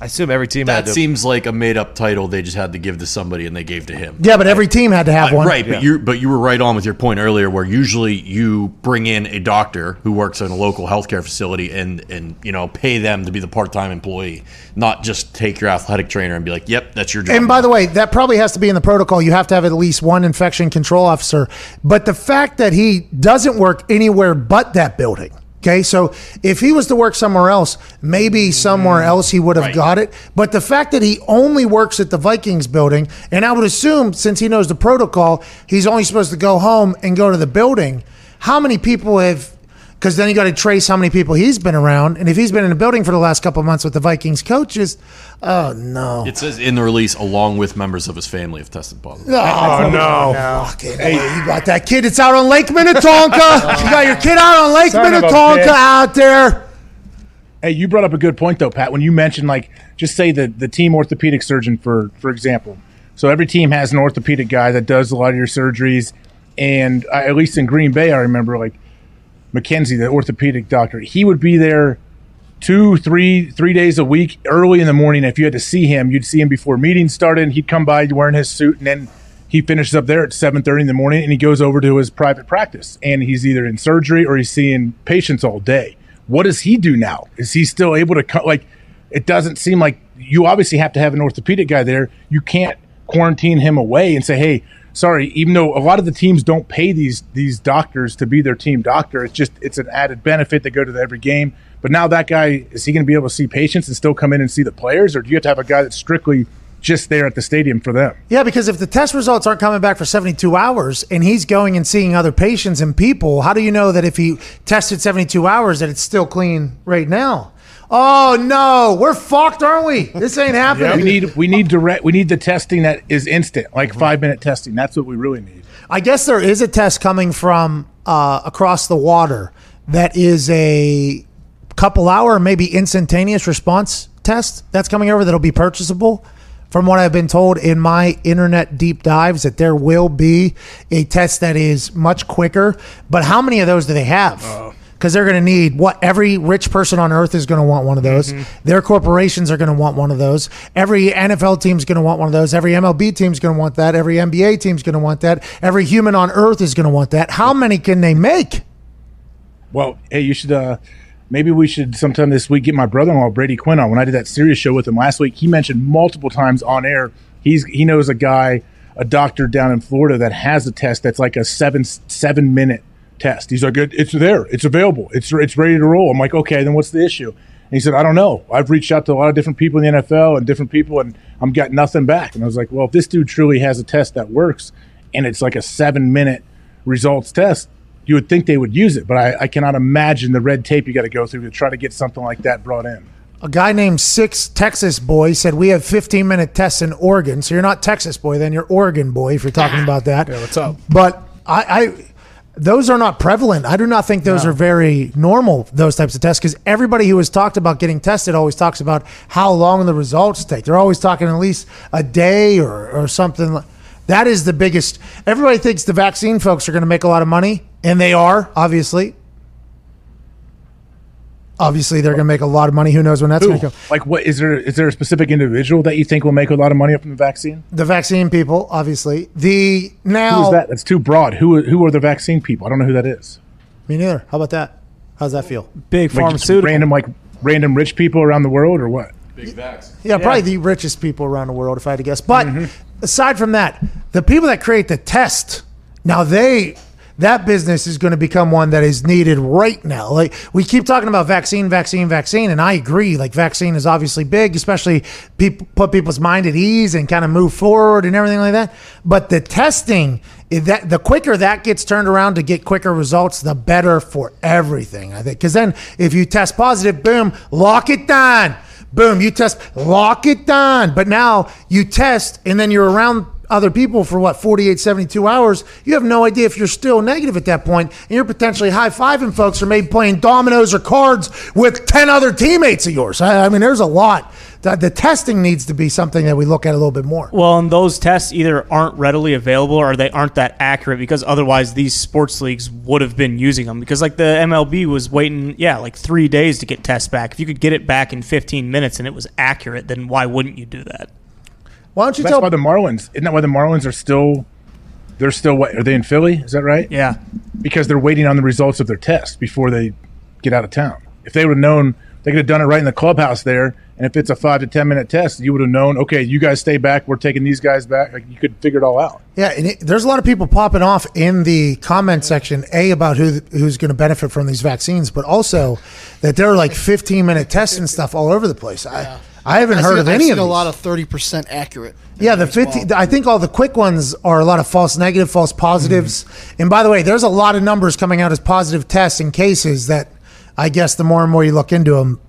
I assume every team had That to. seems like a made up title they just had to give to somebody and they gave to him. Yeah, but every team had to have one. Right, but you but you were right on with your point earlier, where usually you bring in a doctor who works in a local healthcare facility and and you know pay them to be the part time employee, not just take your athletic trainer and be like, "Yep, that's your job." And by the way, that probably has to be in the protocol. You have to have at least one infection control officer. But the fact that he doesn't work anywhere but that building. Okay, so if he was to work somewhere else, maybe somewhere mm-hmm. else he would have Right. got it. But the fact that he only works at the Vikings building, and I would assume since he knows the protocol, he's only supposed to go home and go to the building. How many people have? Because then you got to trace how many people he's been around, and if he's been in the building for the last couple of months with the Vikings coaches, oh no, it says in the release, along with members of his family have tested positive. Oh no. Fucking hey, you got that kid that's out on Lake Minnetonka. you got your kid out on Lake Son Minnetonka out there. Hey, you brought up a good point though, Pat. When you mentioned like, just say the the team orthopedic surgeon for for example. So every team has an orthopedic guy that does a lot of your surgeries, and uh, at least in Green Bay, I remember like McKenzie, the orthopedic doctor, he would be there two, three, three days a week, early in the morning. If you had to see him, you'd see him before meetings started. And he'd come by wearing his suit, and then he finishes up there at seven thirty in the morning, and he goes over to his private practice, and he's either in surgery or he's seeing patients all day. What does he do now? Is he still able to cut? Like, it doesn't seem like you obviously have to have an orthopedic guy there. You can't quarantine him away and say, hey. Sorry, even though a lot of the teams don't pay these these doctors to be their team doctor, it's just it's an added benefit to go to every game. But now that guy is he going to be able to see patients and still come in and see the players, or do you have to have a guy that's strictly just there at the stadium for them? Yeah, because if the test results aren't coming back for 72 hours and he's going and seeing other patients and people, how do you know that if he tested 72 hours that it's still clean right now? Oh no, we're fucked, aren't we? This ain't happening. We need we need direct we need the testing that is instant, like five minute testing. That's what we really need. I guess there is a test coming from uh, across the water that is a couple hour, maybe instantaneous response test that's coming over that'll be purchasable. From what I've been told in my internet deep dives, that there will be a test that is much quicker. But how many of those do they have? Because they're going to need what every rich person on earth is going to want one of those. Their corporations are going to want one of those. Every NFL team is going to want one of those. Every MLB team is going to want that. Every NBA team is going to want that. Every human on earth is going to want that. How many can they make? Well, hey, you should. uh Maybe we should sometime this week get my brother-in-law Brady Quinn on. When I did that Sirius show with him last week, he mentioned multiple times on air. He's he knows a guy, a doctor down in Florida that has a test that's like a seven seven minute test. He's like, it, it's there, it's available, it's it's ready to roll. I'm like, okay, then what's the issue? And he said, I don't know. I've reached out to a lot of different people in the NFL and different people, and I'm got nothing back. And I was like, well, if this dude truly has a test that works, and it's like a seven minute results test, you would think they would use it. But I, I cannot imagine the red tape you got to go through to try to get something like that brought in. A guy named Six Texas Boy said we have 15 minute tests in Oregon. So you're not Texas boy, then you're Oregon boy if you're talking about that. Yeah, what's up? But I, I those are not prevalent. I do not think those are very normal. Those types of tests because everybody who has talked about getting tested always talks about how long the results take. They're always talking at least a day or or something. That is the biggest. Everybody thinks the vaccine folks are going to make a lot of money, and they are obviously. Obviously, they're going to make a lot of money. Who knows when that's going to come? Like, what is there? Is there a specific individual that you think will make a lot of money from the vaccine? The vaccine people, obviously. The now. Who is that? That's too broad. Who who are the vaccine people? I don't know who that is. Me neither. How about that? How's that feel? Big Like pharmaceutical. random like random rich people around the world or what? Big vaccines. Yeah, probably the richest people around the world, if I had to guess. But Mm-hmm. aside from that, the people that create the test, now they that business is going to become one that is needed right now. Like we keep talking about vaccine, vaccine, vaccine, and I agree. Like vaccine is obviously big, especially people put people's mind at ease and kind of move forward and everything like that. But the testing, that the quicker that gets turned around to get quicker results, the better for everything. I think because then if you test positive, boom, lock it down. Boom, you test, lock it down. But now you test and then you're around other people for what, 48, 72 hours. You have no idea if you're still negative at that point, And you're potentially high fiving folks or maybe playing dominoes or cards with 10 other teammates of yours. I, I mean, there's a lot. The testing needs to be something that we look at a little bit more. Well, and those tests either aren't readily available or they aren't that accurate because otherwise these sports leagues would have been using them. Because like the MLB was waiting, yeah, like three days to get tests back. If you could get it back in 15 minutes and it was accurate, then why wouldn't you do that? Why don't you That's tell why the Marlins. Isn't that why the Marlins are still? They're still what? Are they in Philly? Is that right? Yeah. Because they're waiting on the results of their test before they get out of town. If they would have known, they could have done it right in the clubhouse there. And if it's a five to ten minute test, you would have known. Okay, you guys stay back. We're taking these guys back. Like you could figure it all out. Yeah, and it, there's a lot of people popping off in the comment section, a about who who's going to benefit from these vaccines, but also that there are like 15 minute tests and stuff all over the place. I I haven't I've heard seen- of I've any of a lot of thirty percent accurate. yeah, the as well. 50. I think all the quick ones are a lot of false negative, false positives. And by the way, there's a lot of numbers coming out as positive tests and cases that I guess the more and more you look into them,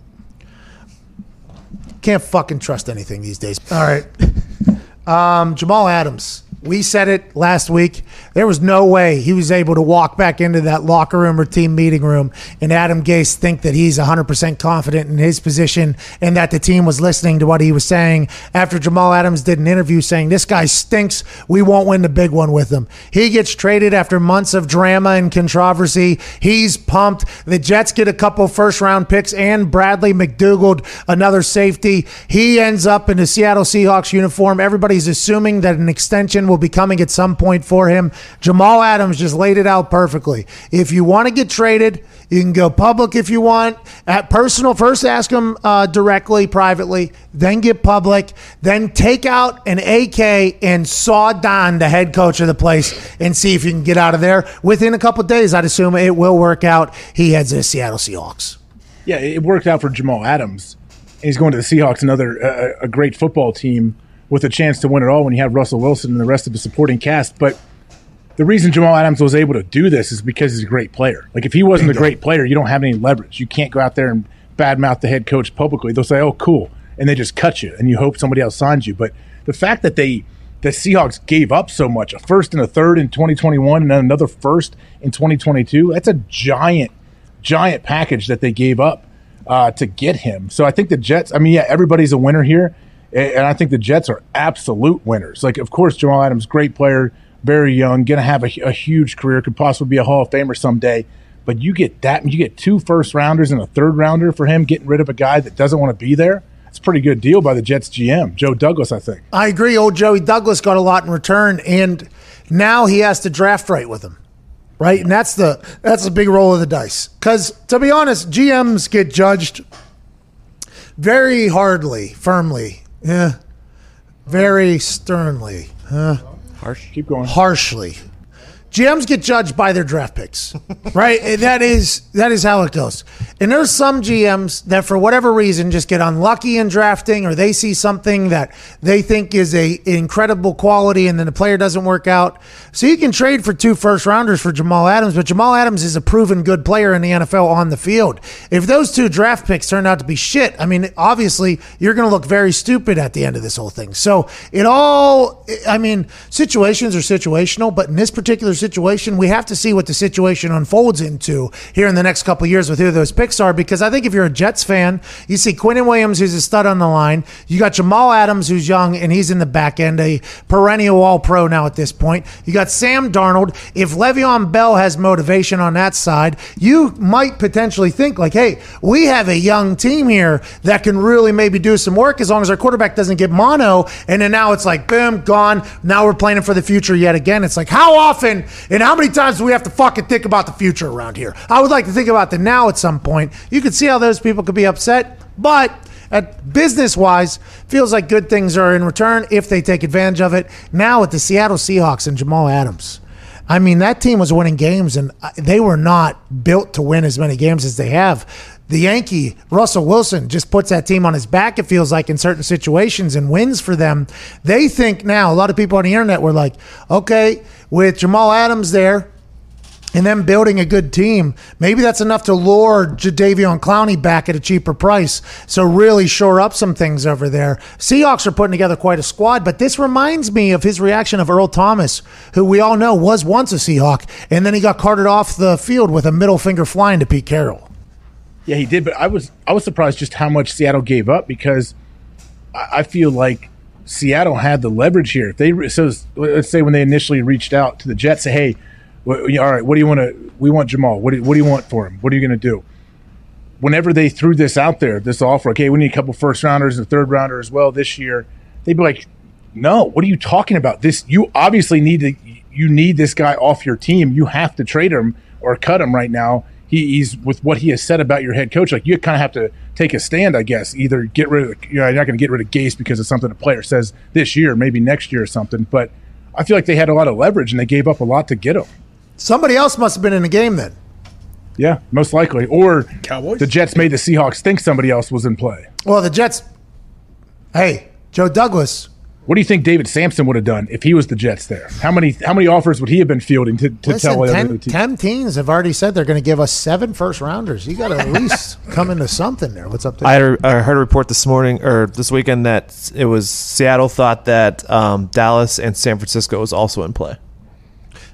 can't fucking trust anything these days. All right. Um, Jamal Adams. We said it last week. There was no way he was able to walk back into that locker room or team meeting room and Adam Gase think that he's 100% confident in his position and that the team was listening to what he was saying after Jamal Adams did an interview saying, This guy stinks. We won't win the big one with him. He gets traded after months of drama and controversy. He's pumped. The Jets get a couple first round picks and Bradley McDougald, another safety. He ends up in the Seattle Seahawks uniform. Everybody's assuming that an extension will be coming at some point for him. Jamal Adams just laid it out perfectly. If you want to get traded, you can go public if you want. At personal, first ask him uh, directly, privately, then get public, then take out an AK and saw Don, the head coach of the place, and see if you can get out of there. Within a couple days, I'd assume it will work out. He heads the Seattle Seahawks. Yeah, it worked out for Jamal Adams. He's going to the Seahawks, another uh, a great football team with a chance to win it all when you have Russell Wilson and the rest of the supporting cast. But the reason Jamal Adams was able to do this is because he's a great player. Like if he wasn't a great player, you don't have any leverage. You can't go out there and badmouth the head coach publicly. They'll say, "Oh, cool," and they just cut you, and you hope somebody else signs you. But the fact that they the Seahawks gave up so much, a first and a third in 2021 and then another first in 2022, that's a giant giant package that they gave up uh, to get him. So I think the Jets. I mean, yeah, everybody's a winner here, and I think the Jets are absolute winners. Like, of course, Jamal Adams, great player, very young, going to have a, a huge career, could possibly be a Hall of Famer someday. But you get that, you get two first rounders and a third rounder for him, getting rid of a guy that doesn't want to be there. It's a pretty good deal by the Jets GM, Joe Douglas, I think. I agree. Old Joey Douglas got a lot in return, and now he has to draft right with him, right? And that's the that's a big roll of the dice. Because to be honest, GMs get judged very hardly, firmly, yeah, very sternly, huh? Harsh. Keep going. harshly. GMs get judged by their draft picks, right? That is that is how it goes. And there's some GMs that, for whatever reason, just get unlucky in drafting, or they see something that they think is a incredible quality, and then the player doesn't work out. So you can trade for two first rounders for Jamal Adams, but Jamal Adams is a proven good player in the NFL on the field. If those two draft picks turn out to be shit, I mean, obviously you're going to look very stupid at the end of this whole thing. So it all, I mean, situations are situational, but in this particular situation, we have to see what the situation unfolds into here in the next couple years with who those picks are. Because I think if you're a Jets fan, you see Quinnen Williams, who's a stud on the line. You got Jamal Adams, who's young and he's in the back end, a perennial All Pro now at this point. You got Sam Darnold. If Le'Veon Bell has motivation on that side, you might potentially think like, hey, we have a young team here that can really maybe do some work as long as our quarterback doesn't get mono. And then now it's like, boom, gone. Now we're planning for the future yet again. It's like, how often and how many times do we have to fucking think about the future around here? I would like to think about the now at some point. You can see how those people could be upset, but at business wise, feels like good things are in return if they take advantage of it. Now with the Seattle Seahawks and Jamal Adams. I mean, that team was winning games, and uh, they were not built to win as many games as they have. The Yankee, Russell Wilson, just puts that team on his back, it feels like, in certain situations and wins for them. They think now, a lot of people on the internet were like, okay, with Jamal Adams there, and them building a good team, maybe that's enough to lure Jadeveon Clowney back at a cheaper price. So really shore up some things over there. Seahawks are putting together quite a squad, but this reminds me of his reaction of Earl Thomas, who we all know was once a Seahawk, and then he got carted off the field with a middle finger flying to Pete Carroll. Yeah, he did, but I was I was surprised just how much Seattle gave up because I, I feel like Seattle had the leverage here. If they so let's say when they initially reached out to the Jets, say, hey, what, all right, what do you want to? We want Jamal. What do, what do you want for him? What are you going to do? Whenever they threw this out there, this offer, okay, we need a couple first rounders and a third rounder as well this year. They'd be like, no, what are you talking about? This you obviously need to you need this guy off your team. You have to trade him or cut him right now. He, he's with what he has said about your head coach. Like you kind of have to take a stand, I guess. Either get rid of, you know, you're not going to get rid of Gase because of something a player says this year, maybe next year or something. But I feel like they had a lot of leverage and they gave up a lot to get him. Somebody else must have been in the game then. Yeah, most likely. Or Cowboys? the Jets made the Seahawks think somebody else was in play. Well, the Jets. Hey, Joe Douglas. What do you think David Samson would have done if he was the Jets there? How many how many offers would he have been fielding to, to Listen, tell the 10, other teams? 10 teams have already said they're going to give us seven first rounders. You got to at least come into something there. What's up there? I, had a, I heard a report this morning or this weekend that it was Seattle thought that um, Dallas and San Francisco was also in play.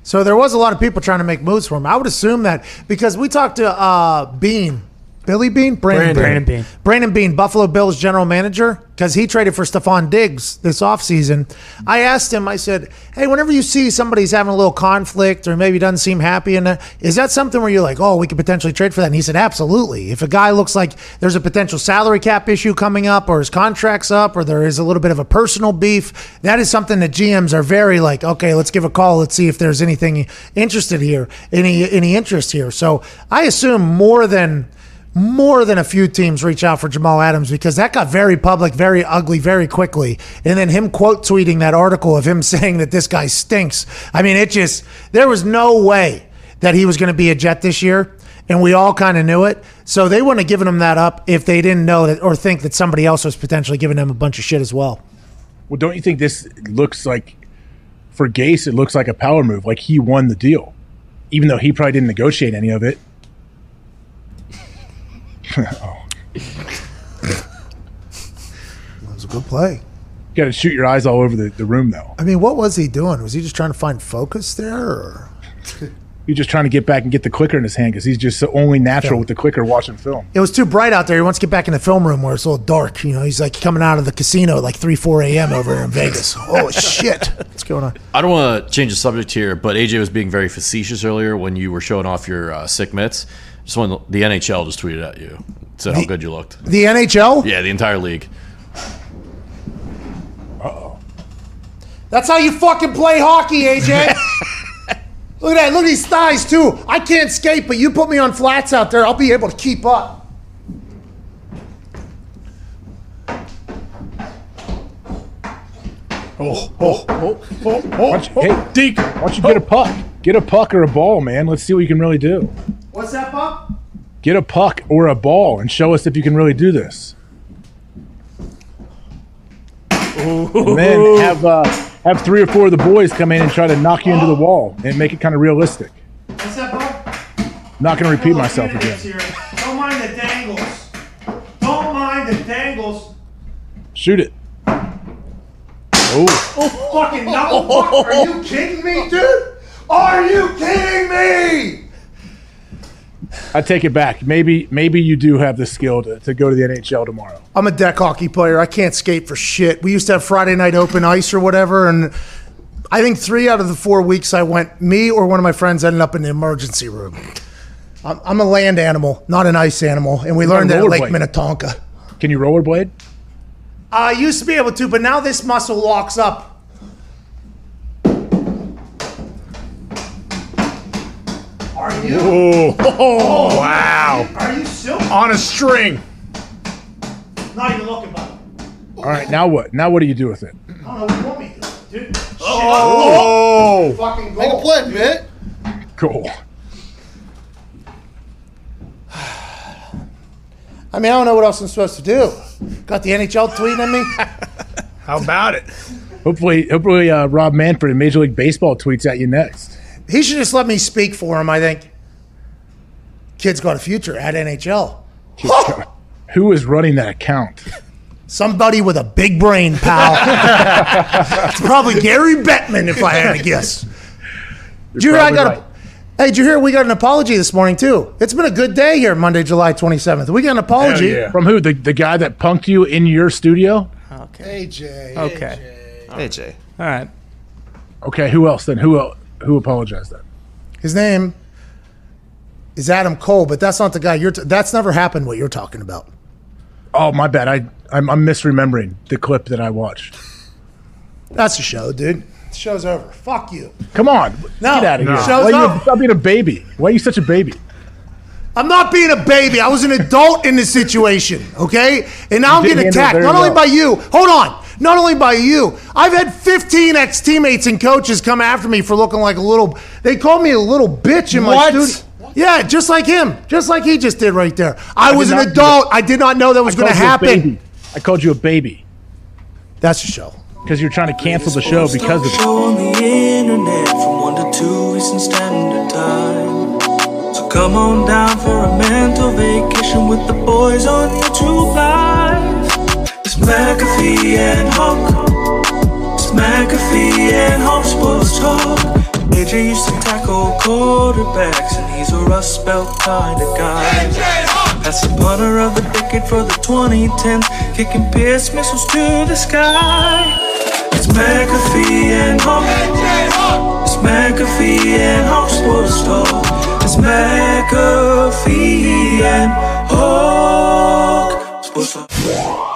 So there was a lot of people trying to make moves for him. I would assume that because we talked to uh, Beane, Billy Beane, Brandon, Brandon Beane. Brandon Beane, Buffalo Bills general manager, because he traded for Stefon Diggs this offseason. I asked him, I said, hey, whenever you see somebody's having a little conflict or maybe doesn't seem happy, and is that something where you're like, oh, we could potentially trade for that? And he said, absolutely. If a guy looks like there's a potential salary cap issue coming up or his contract's up or there is a little bit of a personal beef, that is something that GMs are very like, okay, let's give a call. Let's see if there's anything interested here, any any interest here. So I assume more than more than a few teams reach out for Jamal Adams because that got very public, very ugly, very quickly. And then him quote tweeting that article of him saying that this guy stinks. I mean, it just, there was no way that he was going to be a Jet this year. And we all kind of knew it. So they wouldn't have given him that up if they didn't know that or think that somebody else was potentially giving him a bunch of shit as well. Well, don't you think this looks like for Gase? It looks like a power move. Like he won the deal, even though he probably didn't negotiate any of it. oh, It was a good play. You got to shoot your eyes all over the, the room, though. I mean, what was he doing? Was he just trying to find focus there? Or? He's just trying to get back and get the clicker in his hand because he's just so only natural with the clicker watching film. It was too bright out there. He wants to get back in the film room where it's a little dark. You know, he's like coming out of the casino at like 3, 4 a.m. over here in Vegas. Oh, shit. What's going on? I don't want to change the subject here, but AJ was being very facetious earlier when you were showing off your uh, sick mitts. Just when the NHL just tweeted at you, said how good you looked. The NHL? Yeah, the entire league. Oh, that's how you fucking play hockey, AJ. Look at that. Look at these thighs, too. I can't skate, but you put me on flats out there, I'll be able to keep up. Oh, oh, oh, oh, Why oh, don't you, hey, oh. Deke. why don't you get a puck? Get a puck or a ball, man. Let's see what you can really do. What's that, Bob? Get a puck or a ball and show us if you can really do this. And then have uh, have three or four of the boys come in and try to knock you into the wall and make it kind of realistic. What's that, Bob? not going to repeat myself again. Don't mind the dangles. Don't mind the dangles. Shoot it. Oh, Oh, fucking no. Fuck, Are you kidding me, dude? Are you kidding me? I take it back. Maybe maybe you do have the skill to, to go to the NHL tomorrow. I'm a deck hockey player. I can't skate for shit. We used to have Friday night open ice or whatever, and I think three out of the four weeks I went, me or one of my friends ended up in the emergency room. I'm, I'm a land animal, not an ice animal, and we learned that at Lake? Minnetonka. Can you rollerblade? I used to be able to, but now this muscle locks up. Are you? Oh, wow. Are you still? On a string. Not even looking, bud. All right, now what? Now what do you do with it? I don't know what you want me to do, dude. Oh. Fucking Make a goal. play, man. Cool. I mean, I don't know what else I'm supposed to do. Got the NHL tweeting at me. How about it? Hopefully, hopefully, uh, Rob Manfred in Major League Baseball tweets at you next. He should just let me speak for him. I think. Kid's got a future at NHL. Who is running that account? Somebody with a big brain, pal. it's probably Gary Bettman, if I had to guess. Did you hear I got right. a? Hey, did you hear we got an apology this morning too? It's been a good day here, Monday, July twenty seventh. We got an apology. Yeah. From who? The, the guy that punked you in your studio? Okay. AJ. Okay. AJ. All right. Okay, who else then? Who el- who apologized then? His name is Adam Cole, but that's not the guy you're. T- that's never happened. What you're talking about? Oh, my bad. I I'm, I'm misremembering the clip that I watched. That's the show, dude. The show's over. Fuck you. Come on, No, get out of no. here. Show's Why you stop being a baby? Why are you such a baby? I'm not being a baby. I was an adult in this situation, okay? And now I'm getting attacked. Not only by you. Hold on. Not only by you. I've had 15 ex teammates and coaches come after me for looking like a little. They called me a little bitch in my What? studio. Yeah, just like him. Just like he just did right there. I, did was an adult. I did not know that was going to called you a happen. I called you a baby That's the show. because you're trying to cancel the show because of it. Show on the internet from 1 to 2 Eastern Standard Time. So come on down for a mental vacation with the boys on YouTube Live. McAfee and Hawk. It's McAfee and Hawk Sports Talk. AJ used to tackle quarterbacks, and he's a Rust Belt kind of guy. That's the punter of the decade for the 2010s, kicking Pierce missiles to the sky. It's McAfee and Hawk. It's McAfee and Hawk Sports Talk. It's McAfee and Hawk Sports Talk.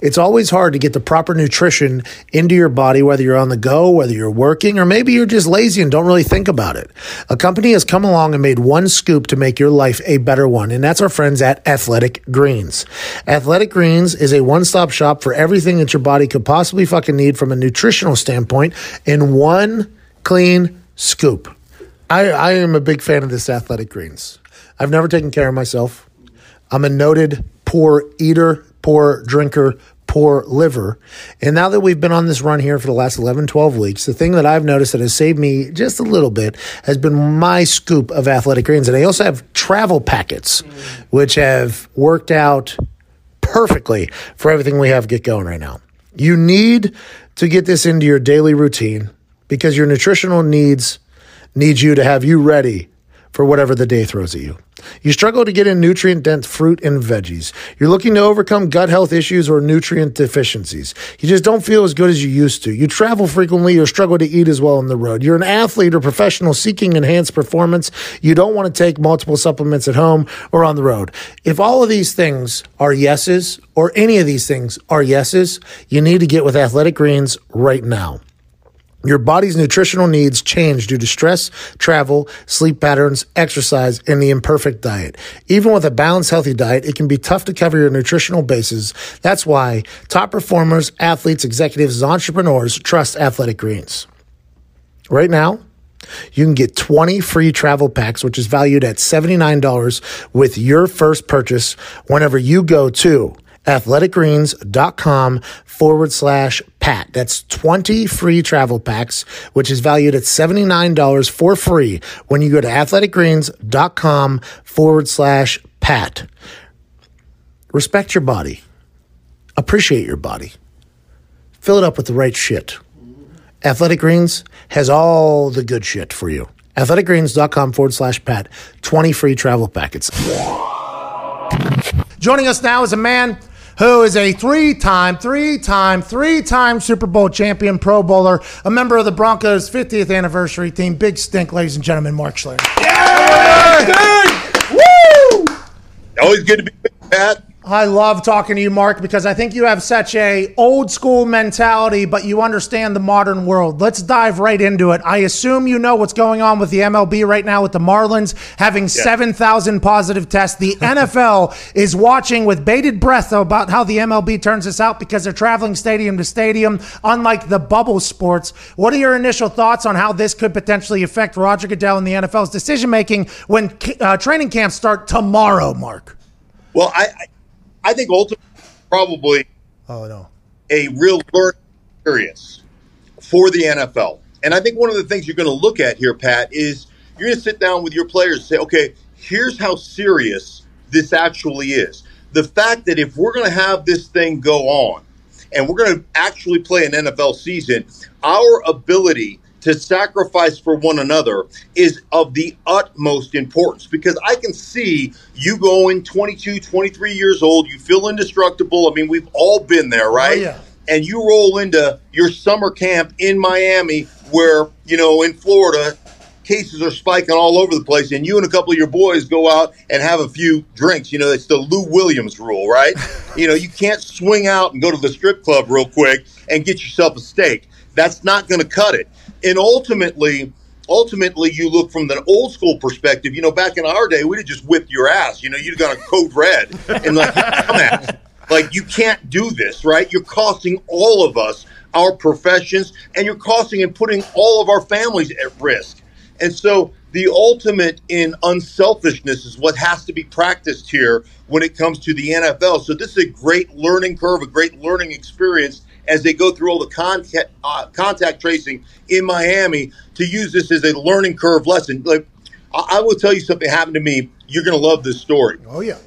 It's always hard to get the proper nutrition into your body, whether you're on the go, whether you're working, or maybe you're just lazy and don't really think about it. A company has come along and made one scoop to make your life a better one, and that's our friends at Athletic Greens. Athletic Greens is a one stop shop for everything that your body could possibly fucking need from a nutritional standpoint in one clean scoop. I, I am a big fan of this Athletic Greens. I've never taken care of myself. I'm a noted poor eater, poor drinker, poor liver. And now that we've been on this run here for the last 11, 12 weeks, the thing that I've noticed that has saved me just a little bit has been my scoop of athletic greens. And I also have travel packets, which have worked out perfectly for everything we have get going right now. You need to get this into your daily routine because your nutritional needs need you to have you ready for whatever the day throws at you. You struggle to get in nutrient dense fruit and veggies. You're looking to overcome gut health issues or nutrient deficiencies. You just don't feel as good as you used to. You travel frequently or struggle to eat as well on the road. You're an athlete or professional seeking enhanced performance. You don't want to take multiple supplements at home or on the road. If all of these things are yeses, or any of these things are yeses, you need to get with Athletic Greens right now. Your body's nutritional needs change due to stress, travel, sleep patterns, exercise, and the imperfect diet. Even with a balanced, healthy diet, it can be tough to cover your nutritional bases. That's why top performers, athletes, executives, and entrepreneurs trust Athletic Greens. Right now, you can get 20 free travel packs, which is valued at $79 with your first purchase whenever you go to athleticgreens.com forward slash pat. That's 20 free travel packs, which is valued at $79 for free when you go to athleticgreens.com forward slash pat. Respect your body. Appreciate your body. Fill it up with the right shit. Athletic Greens has all the good shit for you. Athleticgreens.com forward slash pat. 20 free travel packets. Joining us now is a man who is a three time, three time, three time Super Bowl champion Pro Bowler, a member of the Broncos 50th anniversary team. Big stink, ladies and gentlemen, Mark Schler. Yeah! Woo! Always good to be with Pat. I love talking to you, Mark, because I think you have such a old school mentality, but you understand the modern world. Let's dive right into it. I assume you know what's going on with the MLB right now with the Marlins having 7,000 positive tests. The NFL is watching with bated breath about how the MLB turns this out because they're traveling stadium to stadium, unlike the bubble sports. What are your initial thoughts on how this could potentially affect Roger Goodell and the NFL's decision making when uh, training camps start tomorrow, Mark? Well, I, I think ultimately probably Oh no. a real learning experience for the NFL. And I think one of the things you're going to look at here, Pat, is you're going to sit down with your players and say, okay, here's how serious this actually is. The fact that if we're going to have this thing go on and we're going to actually play an NFL season, our ability to sacrifice for one another is of the utmost importance because I can see you going 22, 23 years old, you feel indestructible. I mean, we've all been there, oh, right? yeah. And you roll into your summer camp in Miami where, you know, in Florida, cases are spiking all over the place, and you and a couple of your boys go out and have a few drinks. You know, it's the Lou Williams rule, right? you know, you can't swing out and go to the strip club real quick and get yourself a steak. That's not going to cut it. And ultimately, ultimately, you look from the old school perspective. You know, back in our day, we'd have just whipped your ass. You know, you'd have got a code red and like, come at. Like you can't do this, right? You're costing all of us our professions, and you're costing and putting all of our families at risk. And so the ultimate in unselfishness is what has to be practiced here when it comes to the NFL. So this is a great learning curve, a great learning experience as they go through all the contact, uh, contact tracing in Miami to use this as a learning curve lesson. Like I, I will tell you something happened to me. You're going to love this story. Oh yeah.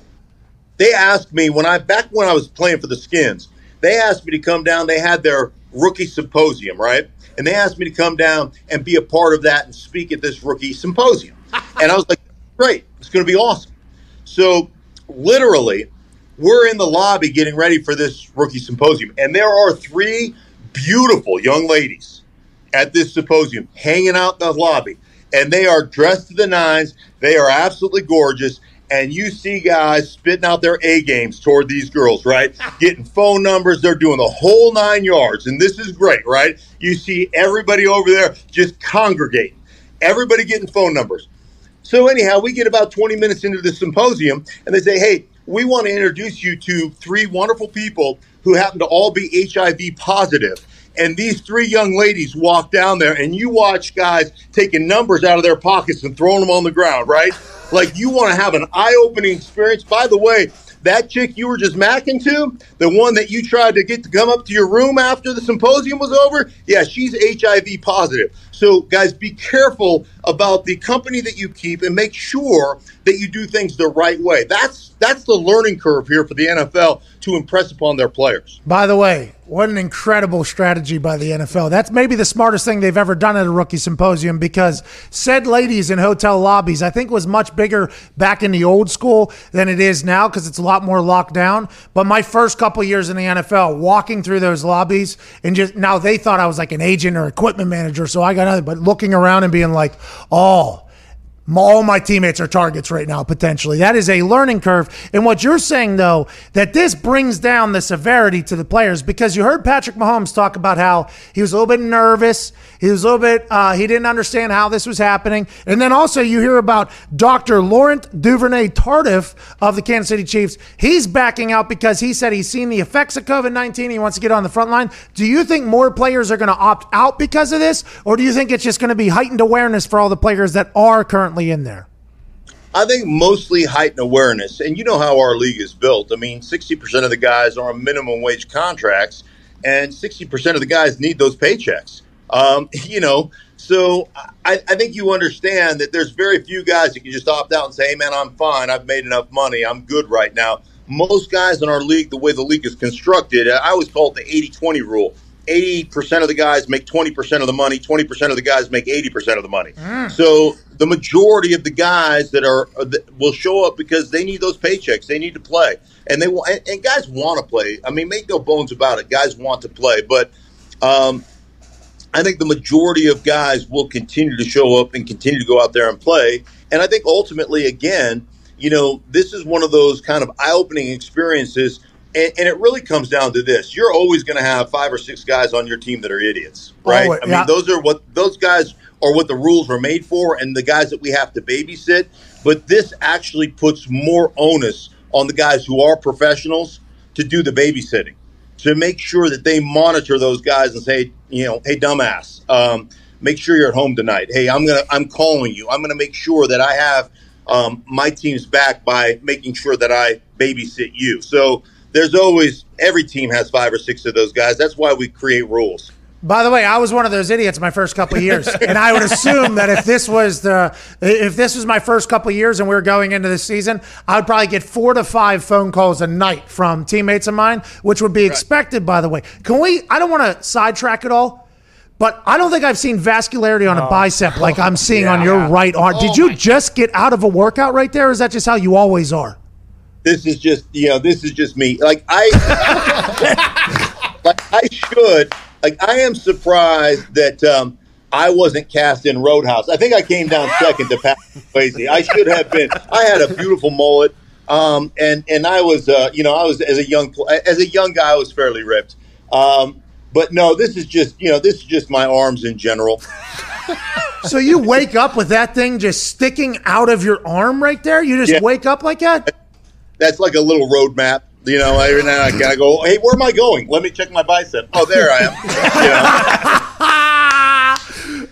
They asked me when I back when I was playing for the Skins. They asked me to come down. They had their rookie symposium, right? And they asked me to come down and be a part of that and speak at this rookie symposium. and I was like, great, it's going to be awesome. So, literally, we're in the lobby getting ready for this rookie symposium, and there are three beautiful young ladies at this symposium hanging out in the lobby, and they are dressed to the nines. They are absolutely gorgeous. And you see guys spitting out their A games toward these girls, right? Getting phone numbers. They're doing the whole nine yards. And this is great, right? You see everybody over there just congregating, everybody getting phone numbers. So, anyhow, we get about 20 minutes into the symposium, and they say, Hey, we want to introduce you to three wonderful people who happen to all be HIV positive. And these three young ladies walk down there, and you watch guys taking numbers out of their pockets and throwing them on the ground, right? Like you want to have an eye opening experience. By the way, that chick you were just macking to, the one that you tried to get to come up to your room after the symposium was over, yeah, she's HIV positive. So, guys, be careful about the company that you keep and make sure that you do things the right way. That's that's the learning curve here for the NFL to impress upon their players. By the way, what an incredible strategy by the NFL. That's maybe the smartest thing they've ever done at a rookie symposium because said ladies in hotel lobbies, I think was much bigger back in the old school than it is now because it's a lot more locked down. But my first couple years in the NFL, walking through those lobbies and just now they thought I was like an agent or equipment manager. So I got but looking around and being like, oh, all my teammates are targets right now, potentially. That is a learning curve. And what you're saying, though, that this brings down the severity to the players because you heard Patrick Mahomes talk about how he was a little bit nervous. He was a little bit, uh, he didn't understand how this was happening. And then also you hear about Dr. Laurent Duvernay Tardif of the Kansas City Chiefs. He's backing out because he said he's seen the effects of COVID 19. He wants to get on the front line. Do you think more players are going to opt out because of this? Or do you think it's just going to be heightened awareness for all the players that are currently in there? I think mostly heightened awareness. And you know how our league is built. I mean, 60% of the guys are on minimum wage contracts, and 60% of the guys need those paychecks. Um, you know, so I, I, think you understand that there's very few guys that can just opt out and say, hey, man, I'm fine. I've made enough money. I'm good right now. Most guys in our league, the way the league is constructed, I always call it the 80 20 rule. 80% of the guys make 20% of the money, 20% of the guys make 80% of the money. Mm. So the majority of the guys that are uh, that will show up because they need those paychecks. They need to play. And they want and, and guys want to play. I mean, make no bones about it. Guys want to play, but um, I think the majority of guys will continue to show up and continue to go out there and play. And I think ultimately again, you know, this is one of those kind of eye-opening experiences and, and, it really comes down to this: you're always going to have five or six guys on your team that are idiots, right? Oh, I mean, those are what those guys are what the rules were made for, and the guys that we have to babysit. But this actually puts more onus on the guys who are professionals to do the babysitting, to make sure that they monitor those guys and say, you know, hey, dumbass, um, make sure you're at home tonight. Hey, I'm gonna, I'm calling you. I'm gonna make sure that I have um, my team's back by making sure that I babysit you. So there's always every team has five or six of those guys. That's why we create rules. By the way, I was one of those idiots my first couple of years, and I would assume that if this was the if this was my first couple of years and we were going into the season, I would probably get four to five phone calls a night from teammates of mine, which would be expected. By the way, can we? I don't want to sidetrack it all, but I don't think I've seen vascularity on a bicep like I'm seeing yeah. on your right arm. Oh Did you just get out of a workout right there? Or is that just how you always are? This is just you know this is just me like i like i should like i am surprised that um I wasn't cast in Roadhouse. I think I came down second to Pat Swayze. I should have been. I had a beautiful mullet, um, and and I was, uh, you know, I was as a young as a young guy, I was fairly ripped. Um, but no, this is just, you know, this is just my arms in general. so you wake up with that thing just sticking out of your arm right there? You just yeah. wake up like that? That's like a little roadmap. You know, every now and I gotta go. Hey, where am I going? Let me check my bicep. Oh, there I am. You know?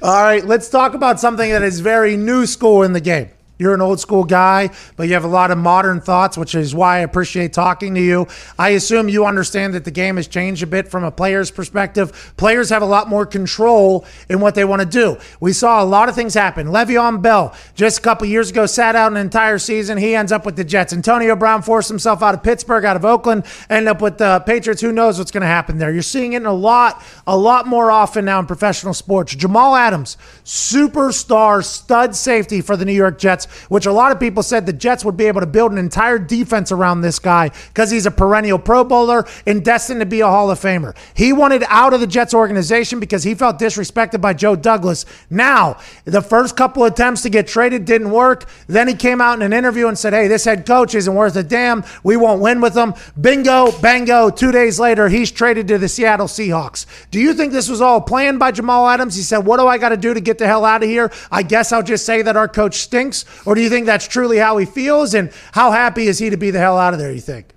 All right, let's talk about something that is very new school in the game. You're an old school guy, but you have a lot of modern thoughts, which is why I appreciate talking to you. I assume you understand that the game has changed a bit from a player's perspective. Players have a lot more control in what they want to do. We saw a lot of things happen. Le'Veon Bell, just a couple years ago, sat out an entire season. He ends up with the Jets. Antonio Brown forced himself out of Pittsburgh, out of Oakland, ended up with the Patriots. Who knows what's going to happen there? You're seeing it a lot, a lot more often now in professional sports. Jamal Adams, superstar stud safety for the New York Jets which a lot of people said the Jets would be able to build an entire defense around this guy because he's a perennial Pro Bowler and destined to be a Hall of Famer. He wanted out of the Jets organization because he felt disrespected by Joe Douglas. Now, the first couple attempts to get traded didn't work. Then he came out in an interview and said, Hey, this head coach isn't worth a damn. We won't win with him. Bingo, bango. Two days later, he's traded to the Seattle Seahawks. Do you think this was all planned by Jamal Adams? He said, What do I got to do to get the hell out of here? I guess I'll just say that our coach stinks. Or do you think that's truly how he feels? And how happy is he to be the hell out of there, you think?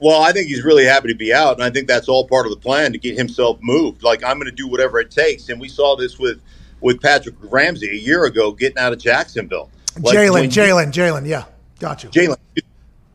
Well, I think he's really happy to be out, and I think that's all part of the plan to get himself moved. Like I'm going to do whatever it takes, and we saw this with with Patrick Ramsey a year ago getting out of Jacksonville. Like Jalen, Jalen, Jalen, yeah, got you. Jalen,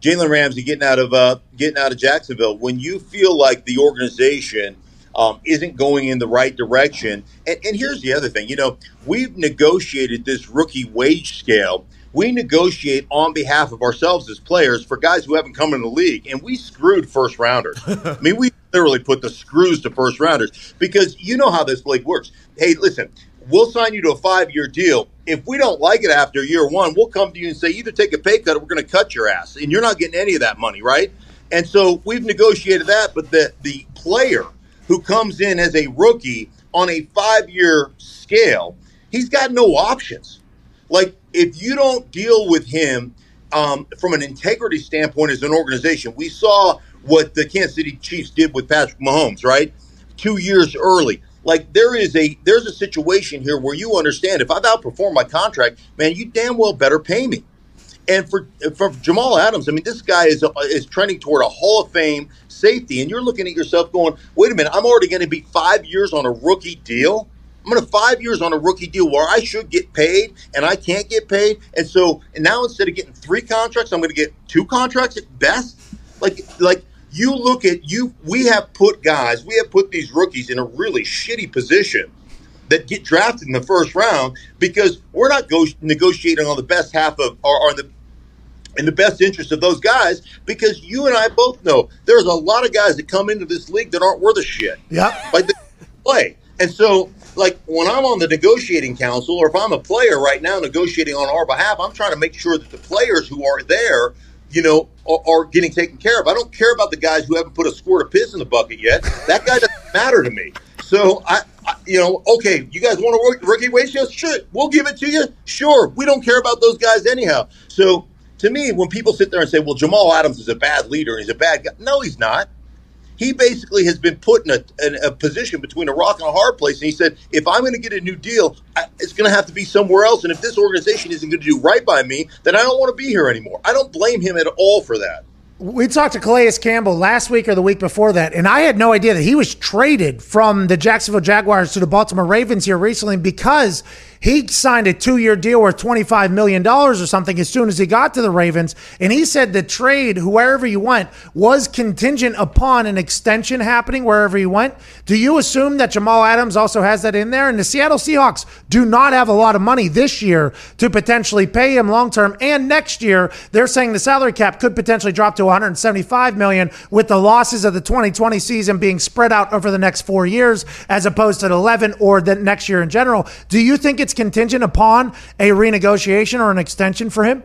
Jalen Ramsey getting out of uh, getting out of Jacksonville. When you feel like the organization um, isn't going in the right direction. And, and here's the other thing you know, we've negotiated this rookie wage scale. We negotiate on behalf of ourselves as players for guys who haven't come in the league, and we screwed first rounders. I mean, we literally put the screws to first rounders because you know how this league works. Hey, listen, we'll sign you to a five year deal. If we don't like it after year one, we'll come to you and say, either take a pay cut or we're going to cut your ass. And you're not getting any of that money, right? And so we've negotiated that, but the, the player who comes in as a rookie on a five year scale, he's got no options. Like, if you don't deal with him um, from an integrity standpoint as an organization, we saw what the Kansas City Chiefs did with Patrick Mahomes, right? Two years early. Like there is a there's a situation here where you understand if I've outperformed my contract, man, you damn well better pay me. And for for Jamal Adams, I mean, this guy is is trending toward a Hall of Fame safety, and you're looking at yourself going, "Wait a minute, I'm already going to be five years on a rookie deal. I'm going to five years on a rookie deal where I should get paid and I can't get paid, and so and now instead of getting three contracts, I'm going to get two contracts at best. Like like you look at you we have put guys we have put these rookies in a really shitty position that get drafted in the first round because we're not go- negotiating on the best half of or, or the in the best interest of those guys because you and I both know there's a lot of guys that come into this league that aren't worth a shit. Yeah. Like they play. And so like when I'm on the negotiating council or if I'm a player right now negotiating on our behalf, I'm trying to make sure that the players who are there you know, are, are, getting taken care of. I don't care about the guys who haven't put a squirt of piss in the bucket yet. That guy doesn't matter to me. So I, I, you know, okay, you guys want a rookie scale? Sure, we'll give it to you. Sure, we don't care about those guys anyhow. So to me, when people sit there and say, "Well, Jamal Adams is a bad leader and he's a bad guy," no, he's not he basically has been put in a, in a, position between a rock and a hard place. And he said, if I'm going to get a new deal, I, it's going to have to be somewhere else. And if this organization isn't going to do right by me, then I don't want to be here anymore. I don't blame him at all for that. We talked to Calais Campbell last week or the week before that, and I had no idea that he was traded from the Jacksonville Jaguars to the Baltimore Ravens here recently because he signed a two year deal worth $25 million or something as soon as he got to the Ravens. And he said the trade, wherever you went, was contingent upon an extension happening wherever he went. Do you assume that Jamal Adams also has that in there? And the Seattle Seahawks do not have a lot of money this year to potentially pay him long term. And next year, they're saying the salary cap could potentially drop to 175 million with the losses of the 2020 season being spread out over the next four years as opposed to 11 or the next year in general. Do you think it's contingent upon a renegotiation or an extension for him?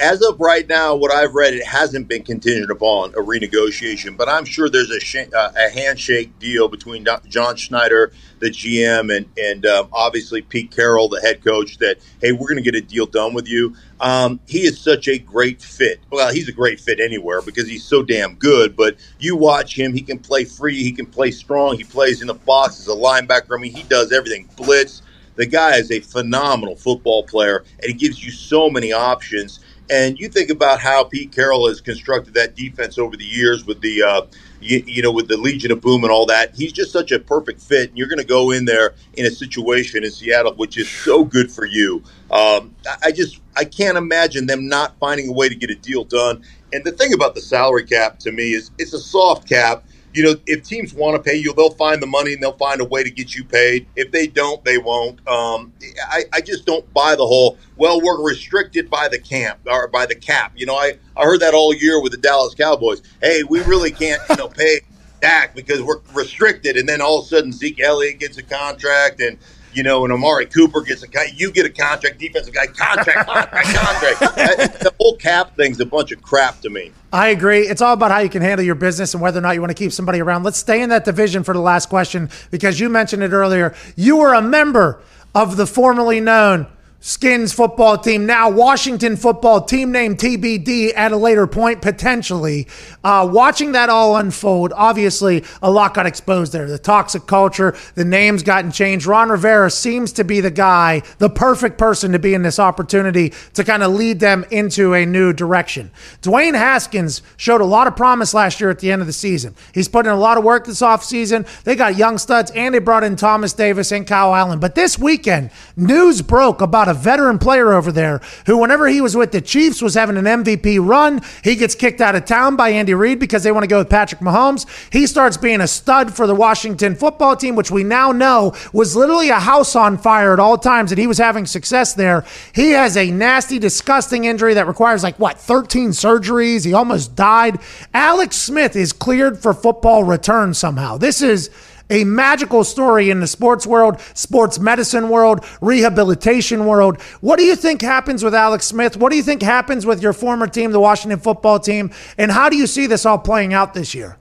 As of right now, what I've read, it hasn't been contingent upon a renegotiation, but I'm sure there's a, sh- uh, a handshake deal between John Schneider, the GM, and and um, obviously Pete Carroll, the head coach. That hey, we're going to get a deal done with you. Um, he is such a great fit. Well, he's a great fit anywhere because he's so damn good. But you watch him; he can play free, he can play strong, he plays in the box as a linebacker. I mean, he does everything. Blitz the guy is a phenomenal football player, and he gives you so many options. And you think about how Pete Carroll has constructed that defense over the years with the, uh, you, you, know, with the Legion of Boom and all that. He's just such a perfect fit. And you're going to go in there in a situation in Seattle, which is so good for you. Um, I just, I can't imagine them not finding a way to get a deal done. And the thing about the salary cap to me is it's a soft cap you know, if teams want to pay you, they'll find the money and they'll find a way to get you paid. If they don't, they won't. Um, I, I just don't buy the whole, well, we're restricted by the camp or by the cap. You know, I, I heard that all year with the Dallas Cowboys. Hey, we really can't, you know, pay Dak because we're restricted. And then all of a sudden Zeke Elliott gets a contract and, you know, and Amari Cooper gets a guy, you get a contract, defensive guy, contract, contract, contract. the whole cap thing's a bunch of crap to me. I agree. It's all about how you can handle your business and whether or not you want to keep somebody around. Let's stay in that division for the last question because you mentioned it earlier. You were a member of the formerly known Skins football team, now Washington football team name TBD at a later point, potentially. Uh, watching that all unfold, obviously, a lot got exposed there. The toxic culture, the names gotten changed. Ron Rivera seems to be the guy, the perfect person to be in this opportunity to kind of lead them into a new direction. Dwayne Haskins showed a lot of promise last year at the end of the season. He's put in a lot of work this offseason. They got young studs and they brought in Thomas Davis and Kyle Allen. But this weekend, news broke about about a veteran player over there who, whenever he was with the Chiefs, was having an MVP run. He gets kicked out of town by Andy Reid because they want to go with Patrick Mahomes. He starts being a stud for the Washington football team, which we now know was literally a house on fire at all times, and he was having success there. He has a nasty, disgusting injury that requires like what 13 surgeries. He almost died. Alex Smith is cleared for football return somehow. This is a magical story in the sports world, sports medicine world, rehabilitation world. What do you think happens with Alex Smith? What do you think happens with your former team, the Washington football team? And how do you see this all playing out this year?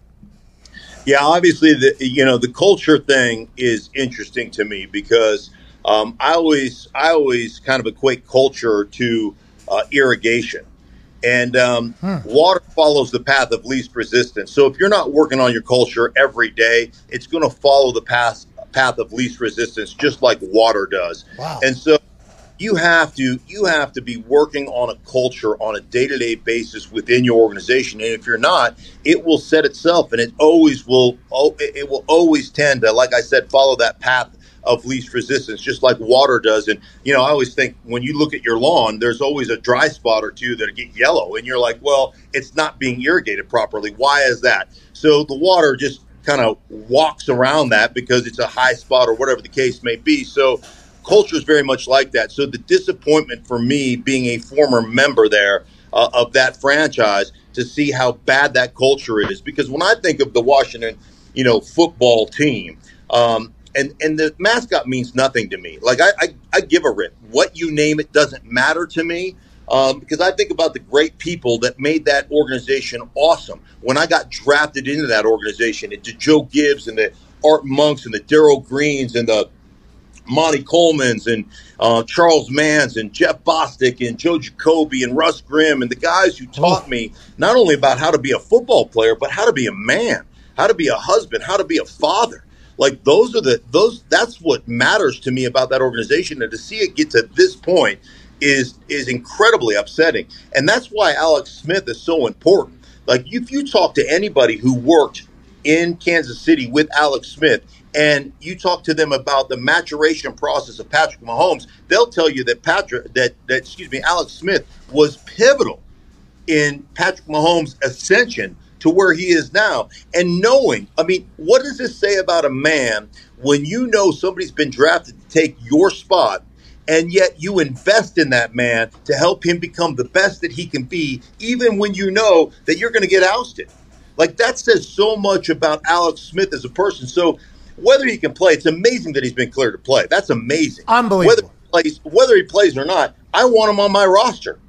Yeah, obviously, the you know the culture thing is interesting to me because um, I always I always kind of equate culture to uh, irrigation, and um, water follows the path of least resistance. So if you're not working on your culture every day, it's going to follow the path path of least resistance, just like water does. Wow. And so you have to you have to be working on a culture on a day-to-day basis within your organization and if you're not it will set itself and it always will oh, it will always tend to like i said follow that path of least resistance just like water does and you know i always think when you look at your lawn there's always a dry spot or two that get yellow and you're like well it's not being irrigated properly why is that so the water just kind of walks around that because it's a high spot or whatever the case may be so culture is very much like that. So the disappointment for me, being a former member there uh, of that franchise, to see how bad that culture is. Because when I think of the Washington, you know, football team, um, and and the mascot means nothing to me. Like I, I, I give a rip. What you name it doesn't matter to me. Um, because I think about the great people that made that organization awesome. When I got drafted into that organization, into Joe Gibbs and the Art Monks and the Darrell Greens and the Monte Coleman's and uh, Charles Manns and Jeff Bostic and Joe Jacoby and Russ Grimm and the guys who taught me not only about how to be a football player, but how to be a man, how to be a husband, how to be a father. Like those are the those that's what matters to me about that organization. And to see it get to this point is is incredibly upsetting. And that's why Alex Smith is so important. Like if you talk to anybody who worked in Kansas City with Alex Smith, and you talk to them about the maturation process of Patrick Mahomes, they'll tell you that Patrick that that excuse me, Alex Smith was pivotal in Patrick Mahomes' ascension to where he is now. And knowing, I mean, what does this say about a man when you know somebody's been drafted to take your spot? And yet you invest in that man to help him become the best that he can be, even when you know that you're going to get ousted. Like that says so much about Alex Smith as a person. So whether he can play, it's amazing that he's been cleared to play. That's amazing. Unbelievable. Whether he plays, whether he plays or not, I want him on my roster.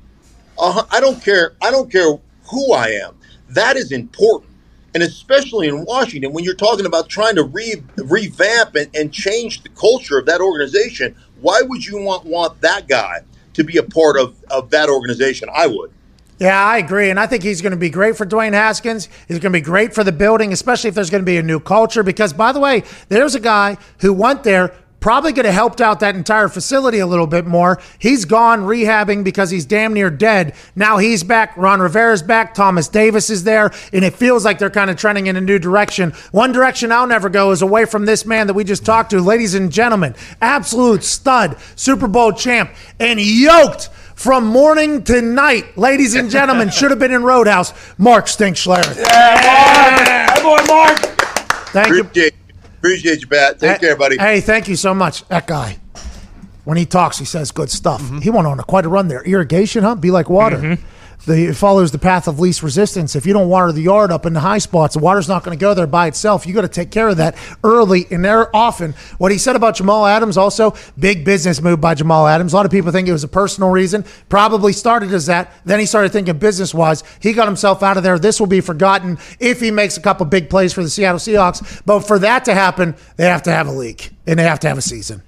Uh, I don't care. I don't care who I am. That is important, and especially in Washington, when you're talking about trying to re- revamp and, and change the culture of that organization. Why would you want want that guy to be a part of of that organization? I would. Yeah, I agree. And I think he's going to be great for Dwayne Haskins. He's going to be great for the building, especially if there's going to be a new culture. Because, by the way, there's a guy who went there, probably could have helped out that entire facility a little bit more. He's gone rehabbing because he's damn near dead. Now he's back. Ron Rivera's back. Thomas Davis is there. And it feels like they're kind of trending in a new direction. One direction I'll never go is away from this man that we just talked to. Ladies and gentlemen, absolute stud, Super Bowl champ, and yoked from morning to night, ladies and gentlemen, should have been in Roadhouse. Mark Stinkschler. Hey, boy, Mark. Thank you. Appreciate appreciate you, Pat. Take care, buddy. Hey, thank you so much. That guy, when he talks, he says good stuff. Mm-hmm. He went on a, quite a run there. Irrigation, huh? Be like water. Mm-hmm. The, it follows the path of least resistance. If you don't water the yard up in the high spots, the water's not going to go there by itself. You got to take care of that early and there often. What he said about Jamal Adams, also big business move by Jamal Adams. A lot of people think it was a personal reason. Probably started as that. Then he started thinking business wise. He got himself out of there. This will be forgotten if he makes a couple big plays for the Seattle Seahawks. But for that to happen, they have to have a leak and they have to have a season.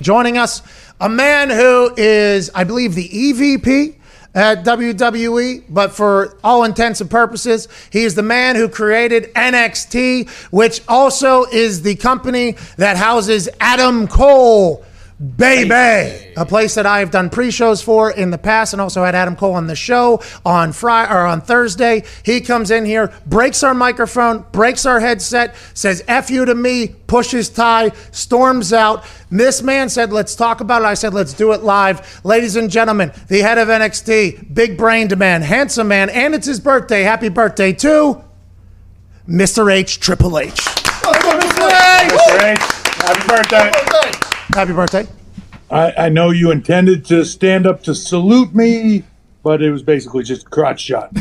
Joining us, a man who is, I believe, the EVP at WWE, but for all intents and purposes, he is the man who created NXT, which also is the company that houses Adam Cole. Baby, a place that I have done pre-shows for in the past, and also had Adam Cole on the show on Friday or on Thursday. He comes in here, breaks our microphone, breaks our headset, says "f you" to me, pushes tie, storms out. This man said, "Let's talk about it." I said, "Let's do it live." Ladies and gentlemen, the head of NXT, big brained man, handsome man, and it's his birthday. Happy birthday to Mr. H, Triple H. Happy birthday. Happy birthday. I, I know you intended to stand up to salute me, but it was basically just a crotch shot.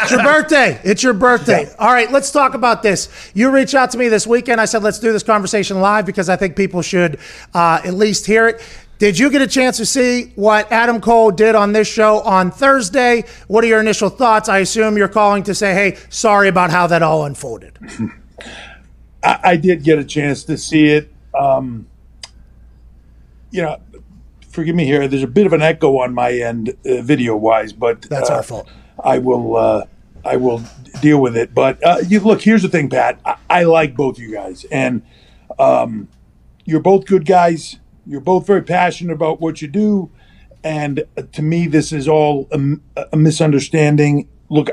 It's your birthday. It's your birthday. All right, let's talk about this. You reached out to me this weekend. I said, let's do this conversation live because I think people should uh, at least hear it. Did you get a chance to see what Adam Cole did on this show on Thursday? What are your initial thoughts? I assume you're calling to say, hey, sorry about how that all unfolded. I, I did get a chance to see it. Um, you know, forgive me here. There's a bit of an echo on my end, uh, video wise, but That's uh, our fault. I will. Uh, I will deal with it. But uh, you look. Here's the thing, Pat. I, I like both of you guys, and um, you're both good guys. You're both very passionate about what you do, and uh, to me, this is all a, a misunderstanding. Look,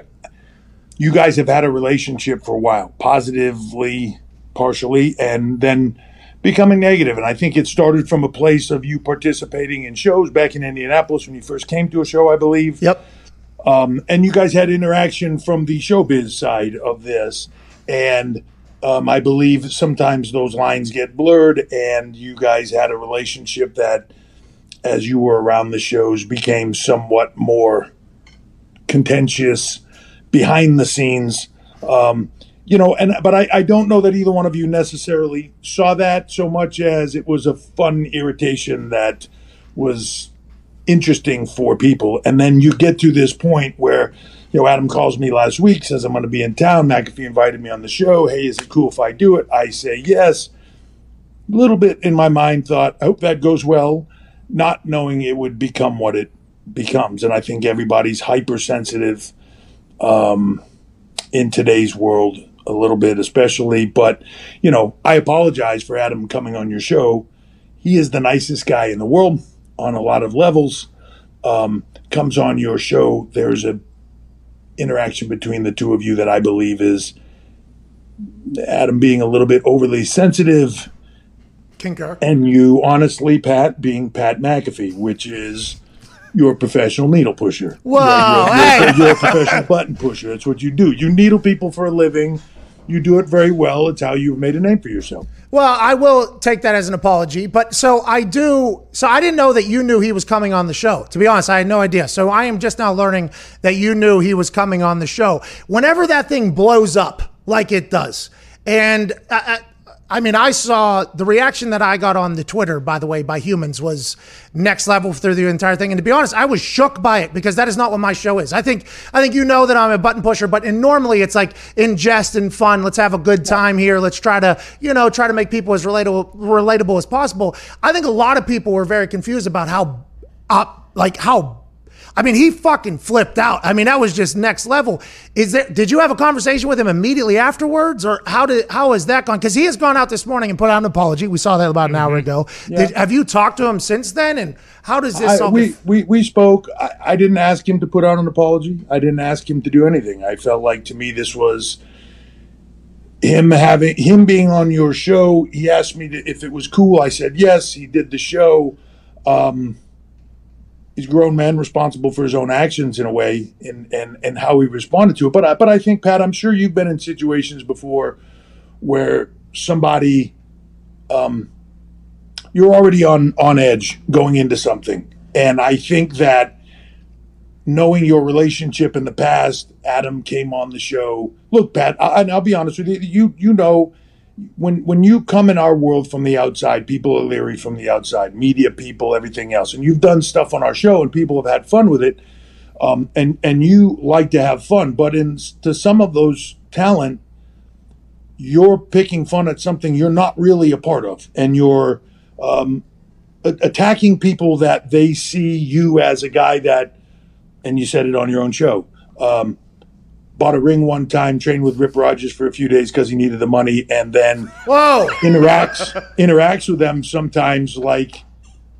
you guys have had a relationship for a while, positively, partially, and then becoming negative. And I think it started from a place of you participating in shows back in Indianapolis when you first came to a show, I believe. Yep. Um, and you guys had interaction from the showbiz side of this. And um, I believe sometimes those lines get blurred, and you guys had a relationship that, as you were around the shows, became somewhat more contentious behind the scenes. Um, you know, and but I, I don't know that either one of you necessarily saw that so much as it was a fun irritation that was interesting for people. And then you get to this point where, you know, Adam calls me last week, says I'm going to be in town. McAfee invited me on the show. Hey, is it cool if I do it? I say yes. A little bit in my mind thought, I hope that goes well, not knowing it would become what it becomes. And I think everybody's hypersensitive um, in today's world a little bit, especially. But, you know, I apologize for Adam coming on your show. He is the nicest guy in the world on a lot of levels. Um, comes on your show. There's a interaction between the two of you that I believe is Adam being a little bit overly sensitive, Concur. and you honestly, Pat, being Pat McAfee, which is your professional needle pusher. Whoa, You're, you're- hey. you're a professional button pusher. That's what you do. You needle people for a living. You do it very well. It's how you've made a name for yourself. Well, I will take that as an apology. But so I do. So I didn't know that you knew he was coming on the show. To be honest, I had no idea. So I am just now learning that you knew he was coming on the show. Whenever that thing blows up like it does, and I, I, mean, I saw the reaction that I got on the Twitter, by the way, by humans was next level through the entire thing. And to be honest, I was shook by it because that is not what my show is. I think, I think you know that I'm a button pusher, but and normally it's like in jest and fun. Let's have a good time here. Let's try to, you know, try to make people as relatable, relatable as possible. I think a lot of people were very confused about how, uh, like how I mean, he fucking flipped out. I mean, that was just next level. Is there? Did you have a conversation with him immediately afterwards, or how did how has that gone? Because he has gone out this morning and put out an apology. We saw that about an hour ago. Yeah. Did, have you talked to him since then? And how does this I- all? we, we we spoke. I, I didn't ask him to put out an apology. I didn't ask him to do anything. I felt like to me this was him having him being on your show. He asked me to, if it was cool. I said yes. He did the show. Um, he's grown man responsible for his own actions in a way, and and and how he responded to it. But I, but I think Pat, I'm sure you've been in situations before where somebody um, you're already on on edge going into something. And i think that knowing your relationship in the past adam came on the show. Look pat I, and i'll be honest with you. You you know when when you come in our world from the outside people are leery from the outside media people everything else. And you've done stuff on our show and people have had fun with it um, and and you like to have fun. But in to some of those talent you're picking fun at something you're not really a part of. And you're um, a- attacking people that they see you as a guy that and you said it on your own show um, bought a ring one time trained with rip rogers for a few days because he needed the money and then Whoa! interacts interacts with them sometimes like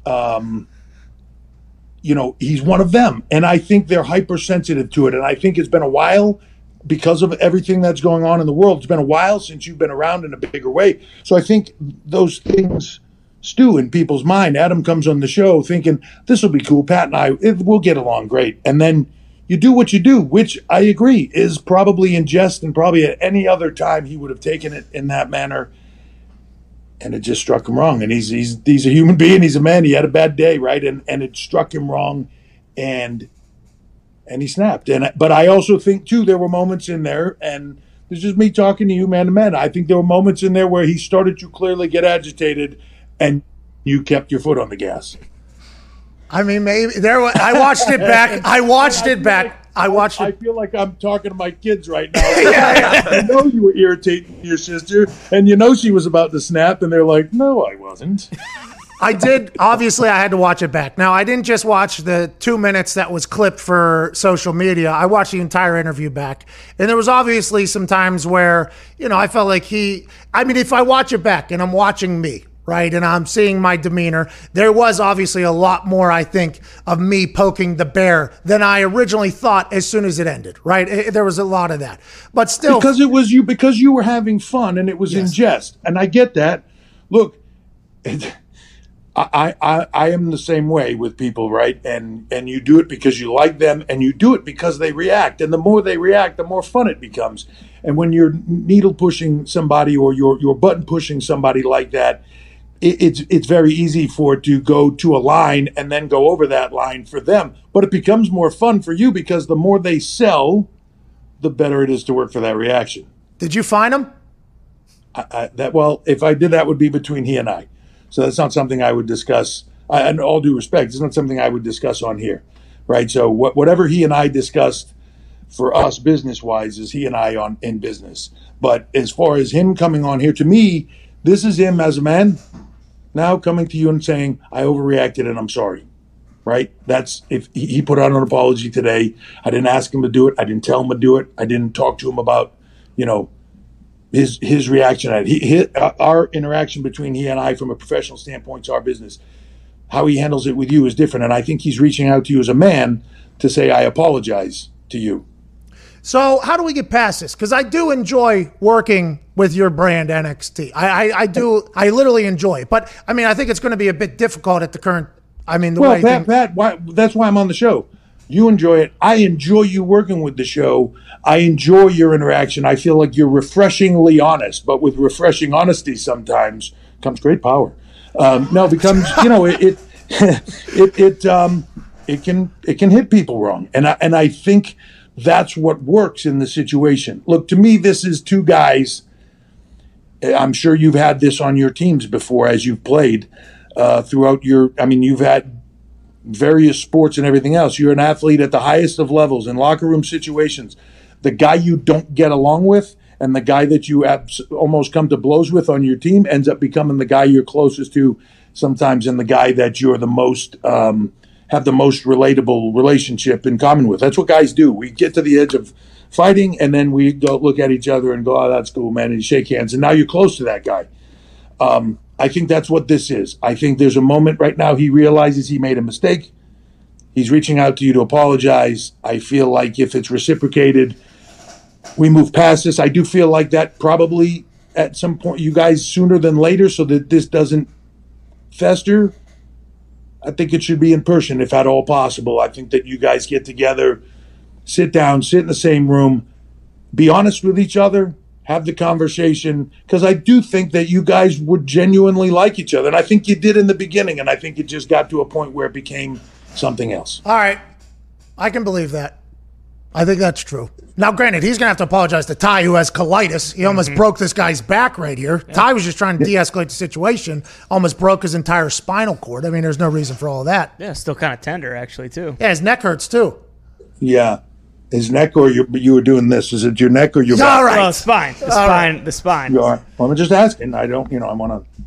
um, you know, he's one of them. And I think they're hypersensitive to it. And I think it's been a while because of everything that's going on in the world. It's been a while since you've been around in a bigger way. So I think those things stew in people's mind. Adam comes on the show thinking, this will be cool. Pat and I, it, we'll get along great. And then you do what you do, which I agree is probably in jest and probably at any other time he would have taken it in that manner and it just struck him wrong. And he's he's he's a human being. He's a man. He had a bad day, right? And and it struck him wrong, and and he snapped. And but I also think too there were moments in there, and this is me talking to you, man to man. I think there were moments in there where he started to clearly get agitated, and you kept your foot on the gas. I mean, maybe there. I watched it back. I watched it back. I watched I it. feel like I'm talking to my kids right now. Yeah, I know you were irritating your sister, and you know she was about to snap, and they're like, "No, I wasn't." I did. Obviously, I had to watch it back. Now, I didn't just watch the two minutes that was clipped for social media. I watched the entire interview back, and there was obviously some times where you know I felt like he. I mean, if I watch it back and I'm watching me. Right, and I'm seeing my demeanor. There was obviously a lot more, I think, of me poking the bear than I originally thought as soon as it ended. Right, It- there was a lot of that, but still, because it was you because you were having fun and it was in jest. And i get that. Look it, I, I i am the same way with people right? And and you do it because you like them and you do it because they react. And the more they react the more fun it becomes. And when you're needle pushing somebody or you're you're button pushing somebody like that it, it's it's very easy for it to go to a line and then go over that line for them but it becomes more fun for you because the more they sell the better it is to work for that reaction. did you find him? I, I, that well, if I did that, would be between he and I. So that's not something I would discuss. I, and all due respect, it's not something I would discuss on here, right? So what, whatever he and I discussed for us business wise is he and I on in business. But as far as him coming on here, to me, this is him as a man now coming to you and saying I overreacted and I'm sorry. Right? That's if he put out an apology today. I didn't ask him to do it. I didn't tell him to do it. I didn't talk to him about, you know, his his reaction at. He, he, uh, our interaction between he and I, from a professional standpoint, to our business, how he handles it with you is different. And I think he's reaching out to you as a man to say, "I apologize to you." So how do we get past this? Because I do enjoy working with your brand NXT. I, I, I do. I literally enjoy it. But I mean, I think it's going to be a bit difficult at the current. I mean, the well, way Pat, Pat, why, that's why I'm on the show. You enjoy it. I enjoy you working with the show. I enjoy your interaction. I feel like you're refreshingly honest, but with refreshing honesty sometimes comes great power. Um, no, it becomes you know it it it, it um it can it can hit people wrong, and I, and I think that's what works in the situation. Look, to me, this is two guys. I'm sure you've had this on your teams before as you've played uh, throughout your. I mean, you've had various sports and everything else. You're an athlete at the highest of levels in locker room situations. The guy you don't get along with and the guy that you abs- almost come to blows with on your team ends up becoming the guy you're closest to sometimes and the guy that you're the most um, have the most relatable relationship in common with. That's what guys do. We get to the edge of fighting and then we go look at each other and go, "Oh, that's cool, man," and shake hands. And now you're close to that guy. Um, I think that's what this is. I think there's a moment right now he realizes he made a mistake. He's reaching out to you to apologize. I feel like if it's reciprocated, we move past this. I do feel like that probably at some point, you guys sooner than later, so that this doesn't fester. I think it should be in person if at all possible. I think that you guys get together, sit down, sit in the same room, be honest with each other, have the conversation because I do think that you guys would genuinely like each other, and I think you did in the beginning, and I think it just got to a point where it became something else. All right, I can believe that. I think that's true. Now, granted, he's going to have to apologize to Ty, who has colitis. He almost Mm-hmm. broke this guy's back right here. Ty was just trying to de-escalate the situation. Almost broke his entire spinal cord. I mean, there's no reason for all of that. Yeah, still kind of tender actually too. Yeah, his neck hurts too. Yeah, his neck, or you you were doing this? Is it your neck or your Yeah, back? all right. Well, spine, the All spine, the spine. You are. Well, I'm just asking. I don't. You know, I want to. Be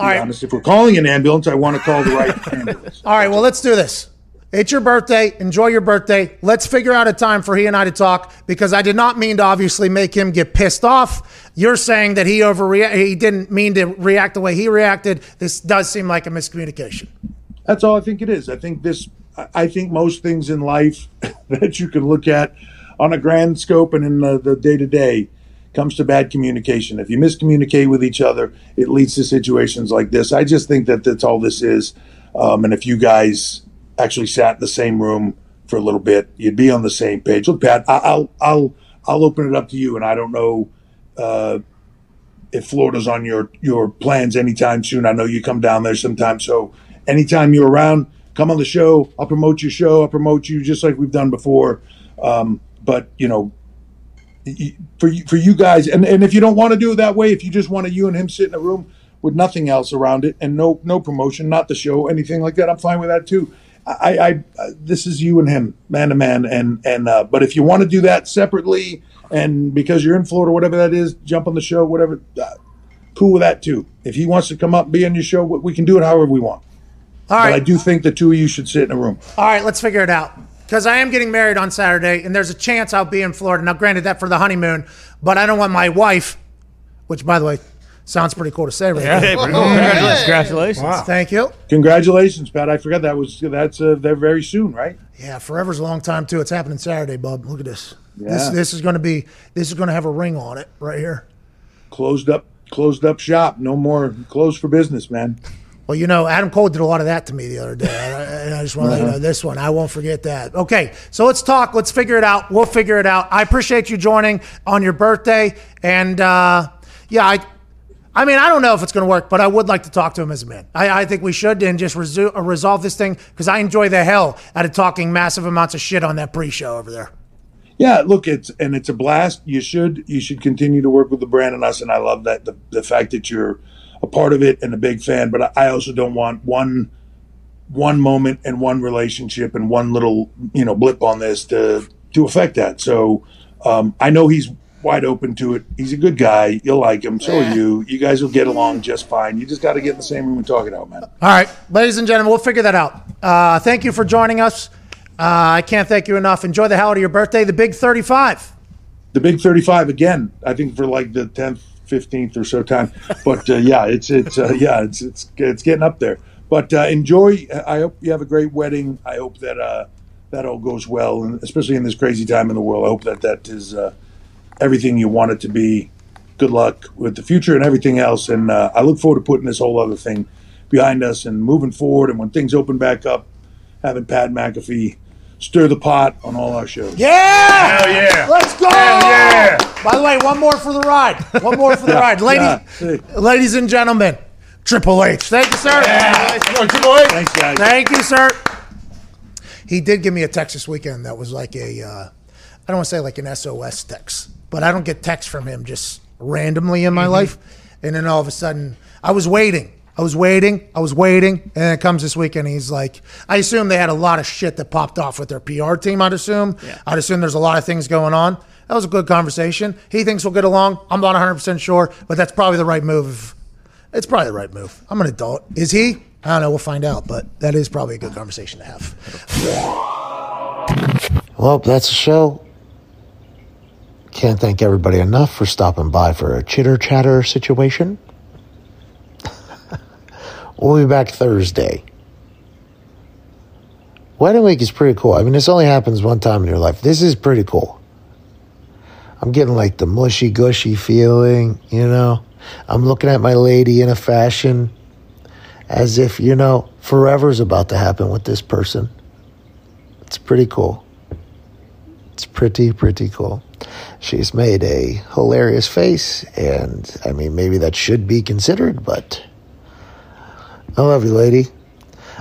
All right. honest. If we're calling an ambulance, I want to call the right ambulance. All right, well, let's do this. It's your birthday. Enjoy your birthday. Let's figure out a time for he and I to talk because I did not mean to obviously make him get pissed off. You're saying that he overreact. He didn't mean to react the way he reacted. This does seem like a miscommunication. That's all I think it is. I think this. I- think most things in life that you can look at on a grand scope and in the day to day comes to bad communication. If you miscommunicate with each other, it leads to situations like this. I just think that that's all this is. Um, and if you guys actually sat in the same room for a little bit, you'd be on the same page. Look, Pat, I'll I'll I'll open it up to you, and I don't know. Uh, if Florida's on your your plans anytime soon. I know you come down there sometimes, so anytime you're around, come on the show. I'll promote your show. I'll promote you just like we've done before. Um, but you know, for you, for you guys, and, and if you don't want to do it that way, if you just want to you and him sit in a room with nothing else around it and no no promotion, not the show, anything like that, I'm fine with that too. I, I, I this is you and him, man to man, and and uh, but if you want to do that separately, and because you're in Florida, whatever that is, jump on the show, whatever. Uh, cool with that too. If he wants to come up and be on your show, we we can do it however we want. All But I do think the two of you should sit in a room. All right, let's figure it out. Because I am getting married on Saturday, and there's a chance I'll be in Florida. Now, granted, that for the honeymoon, but I don't want my wife, which, by the way, sounds pretty cool to say right Yeah. now. Hey, pretty cool. Congratulations. Congratulations. Thank you. Congratulations, Pat. I forgot that was that's uh, they're very soon, right? Yeah, forever's a long time too. It's happening Saturday, bub. Look at this. This Yeah. this is going to be this is going to have a ring on it right here. Closed up, closed up shop. No more closed for business, man. Well, you know, Adam Cole did a lot of that to me the other day. And I just want to let you know this one. I won't forget that. Okay, so let's talk. Let's figure it out. We'll figure it out. I appreciate you joining on your birthday. And uh, yeah, I, I mean, I don't know if it's going to work, but I would like to talk to him as a man. I, I think we should and just resu- uh, resolve this thing because I enjoy the hell out of talking massive amounts of shit on that pre-show over there. Yeah, look, it's and it's a blast. You should you should continue to work with the brand and us, and I love that the the fact that you're a part of it and a big fan. But I I also don't want one one moment and one relationship and one little you know blip on this to to affect that. So um, I know he's wide open to it. He's a good guy. You'll like him. So are you. You guys will get along just fine. You just got to get in the same room and talk it out, man. All right, ladies and gentlemen, we'll figure that out. Uh, thank you for joining us. Uh, I can't thank you enough. Enjoy the hell out of your birthday, the big 35. the big 35 again i think for like the 10th 15th or so time but uh, yeah it's it's uh, yeah it's it's it's getting up there but uh, enjoy i hope you have a great wedding i hope that uh that all goes well and especially in this crazy time in the world i hope that that is uh, everything you want it to be good luck with the future and everything else and uh, i look forward to putting this whole other thing behind us and moving forward and when things open back up having pat mcafee stir the pot on all our shows Yeah! Hell yeah. Let's go! Hell yeah. By the way, one more for the ride. One more for the Yeah, ride. Ladies, yeah. ladies and gentlemen, Triple H. Thank you, sir. Thanks, guys. Thank you, sir. He did give me a text this weekend that was like a, uh, I don't want to say like an SOS text, but I don't get texts from him just randomly in my mm-hmm. life. And then all of a sudden, I was waiting. I was waiting. I was waiting. And then it comes this weekend. He's like, I assume they had a lot of shit that popped off with their PR team, I'd assume. I'd assume there's a lot of things going on. That was a good conversation. He thinks we'll get along. I'm not 100% sure, but that's probably the right move. It's probably the right move. I'm an adult. Is he? I don't know. We'll find out, but that is probably a good conversation to have. Well, that's the show. Can't thank everybody enough for stopping by for a chitter chatter situation. we'll be back Thursday. Wedding week is pretty cool. I mean, this only happens one time in your life. This is pretty cool. I'm getting like the mushy gushy feeling, you know. I'm looking at my lady in a fashion as if, you know, forever's about to happen with this person. It's pretty cool. It's pretty, pretty cool. She's made a hilarious face, and I mean, maybe that should be considered, but I love you, lady.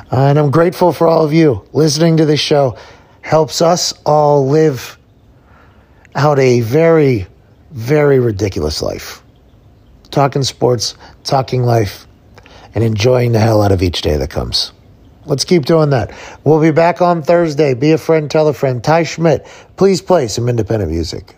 And I'm grateful for all of you listening to this show. Helps us all live out a very, very ridiculous life. Talking sports, talking life, and enjoying the hell out of each day that comes. Let's keep doing that. We'll be back on Thursday. Be a friend, tell a friend. Ty Schmidt, please play some independent music.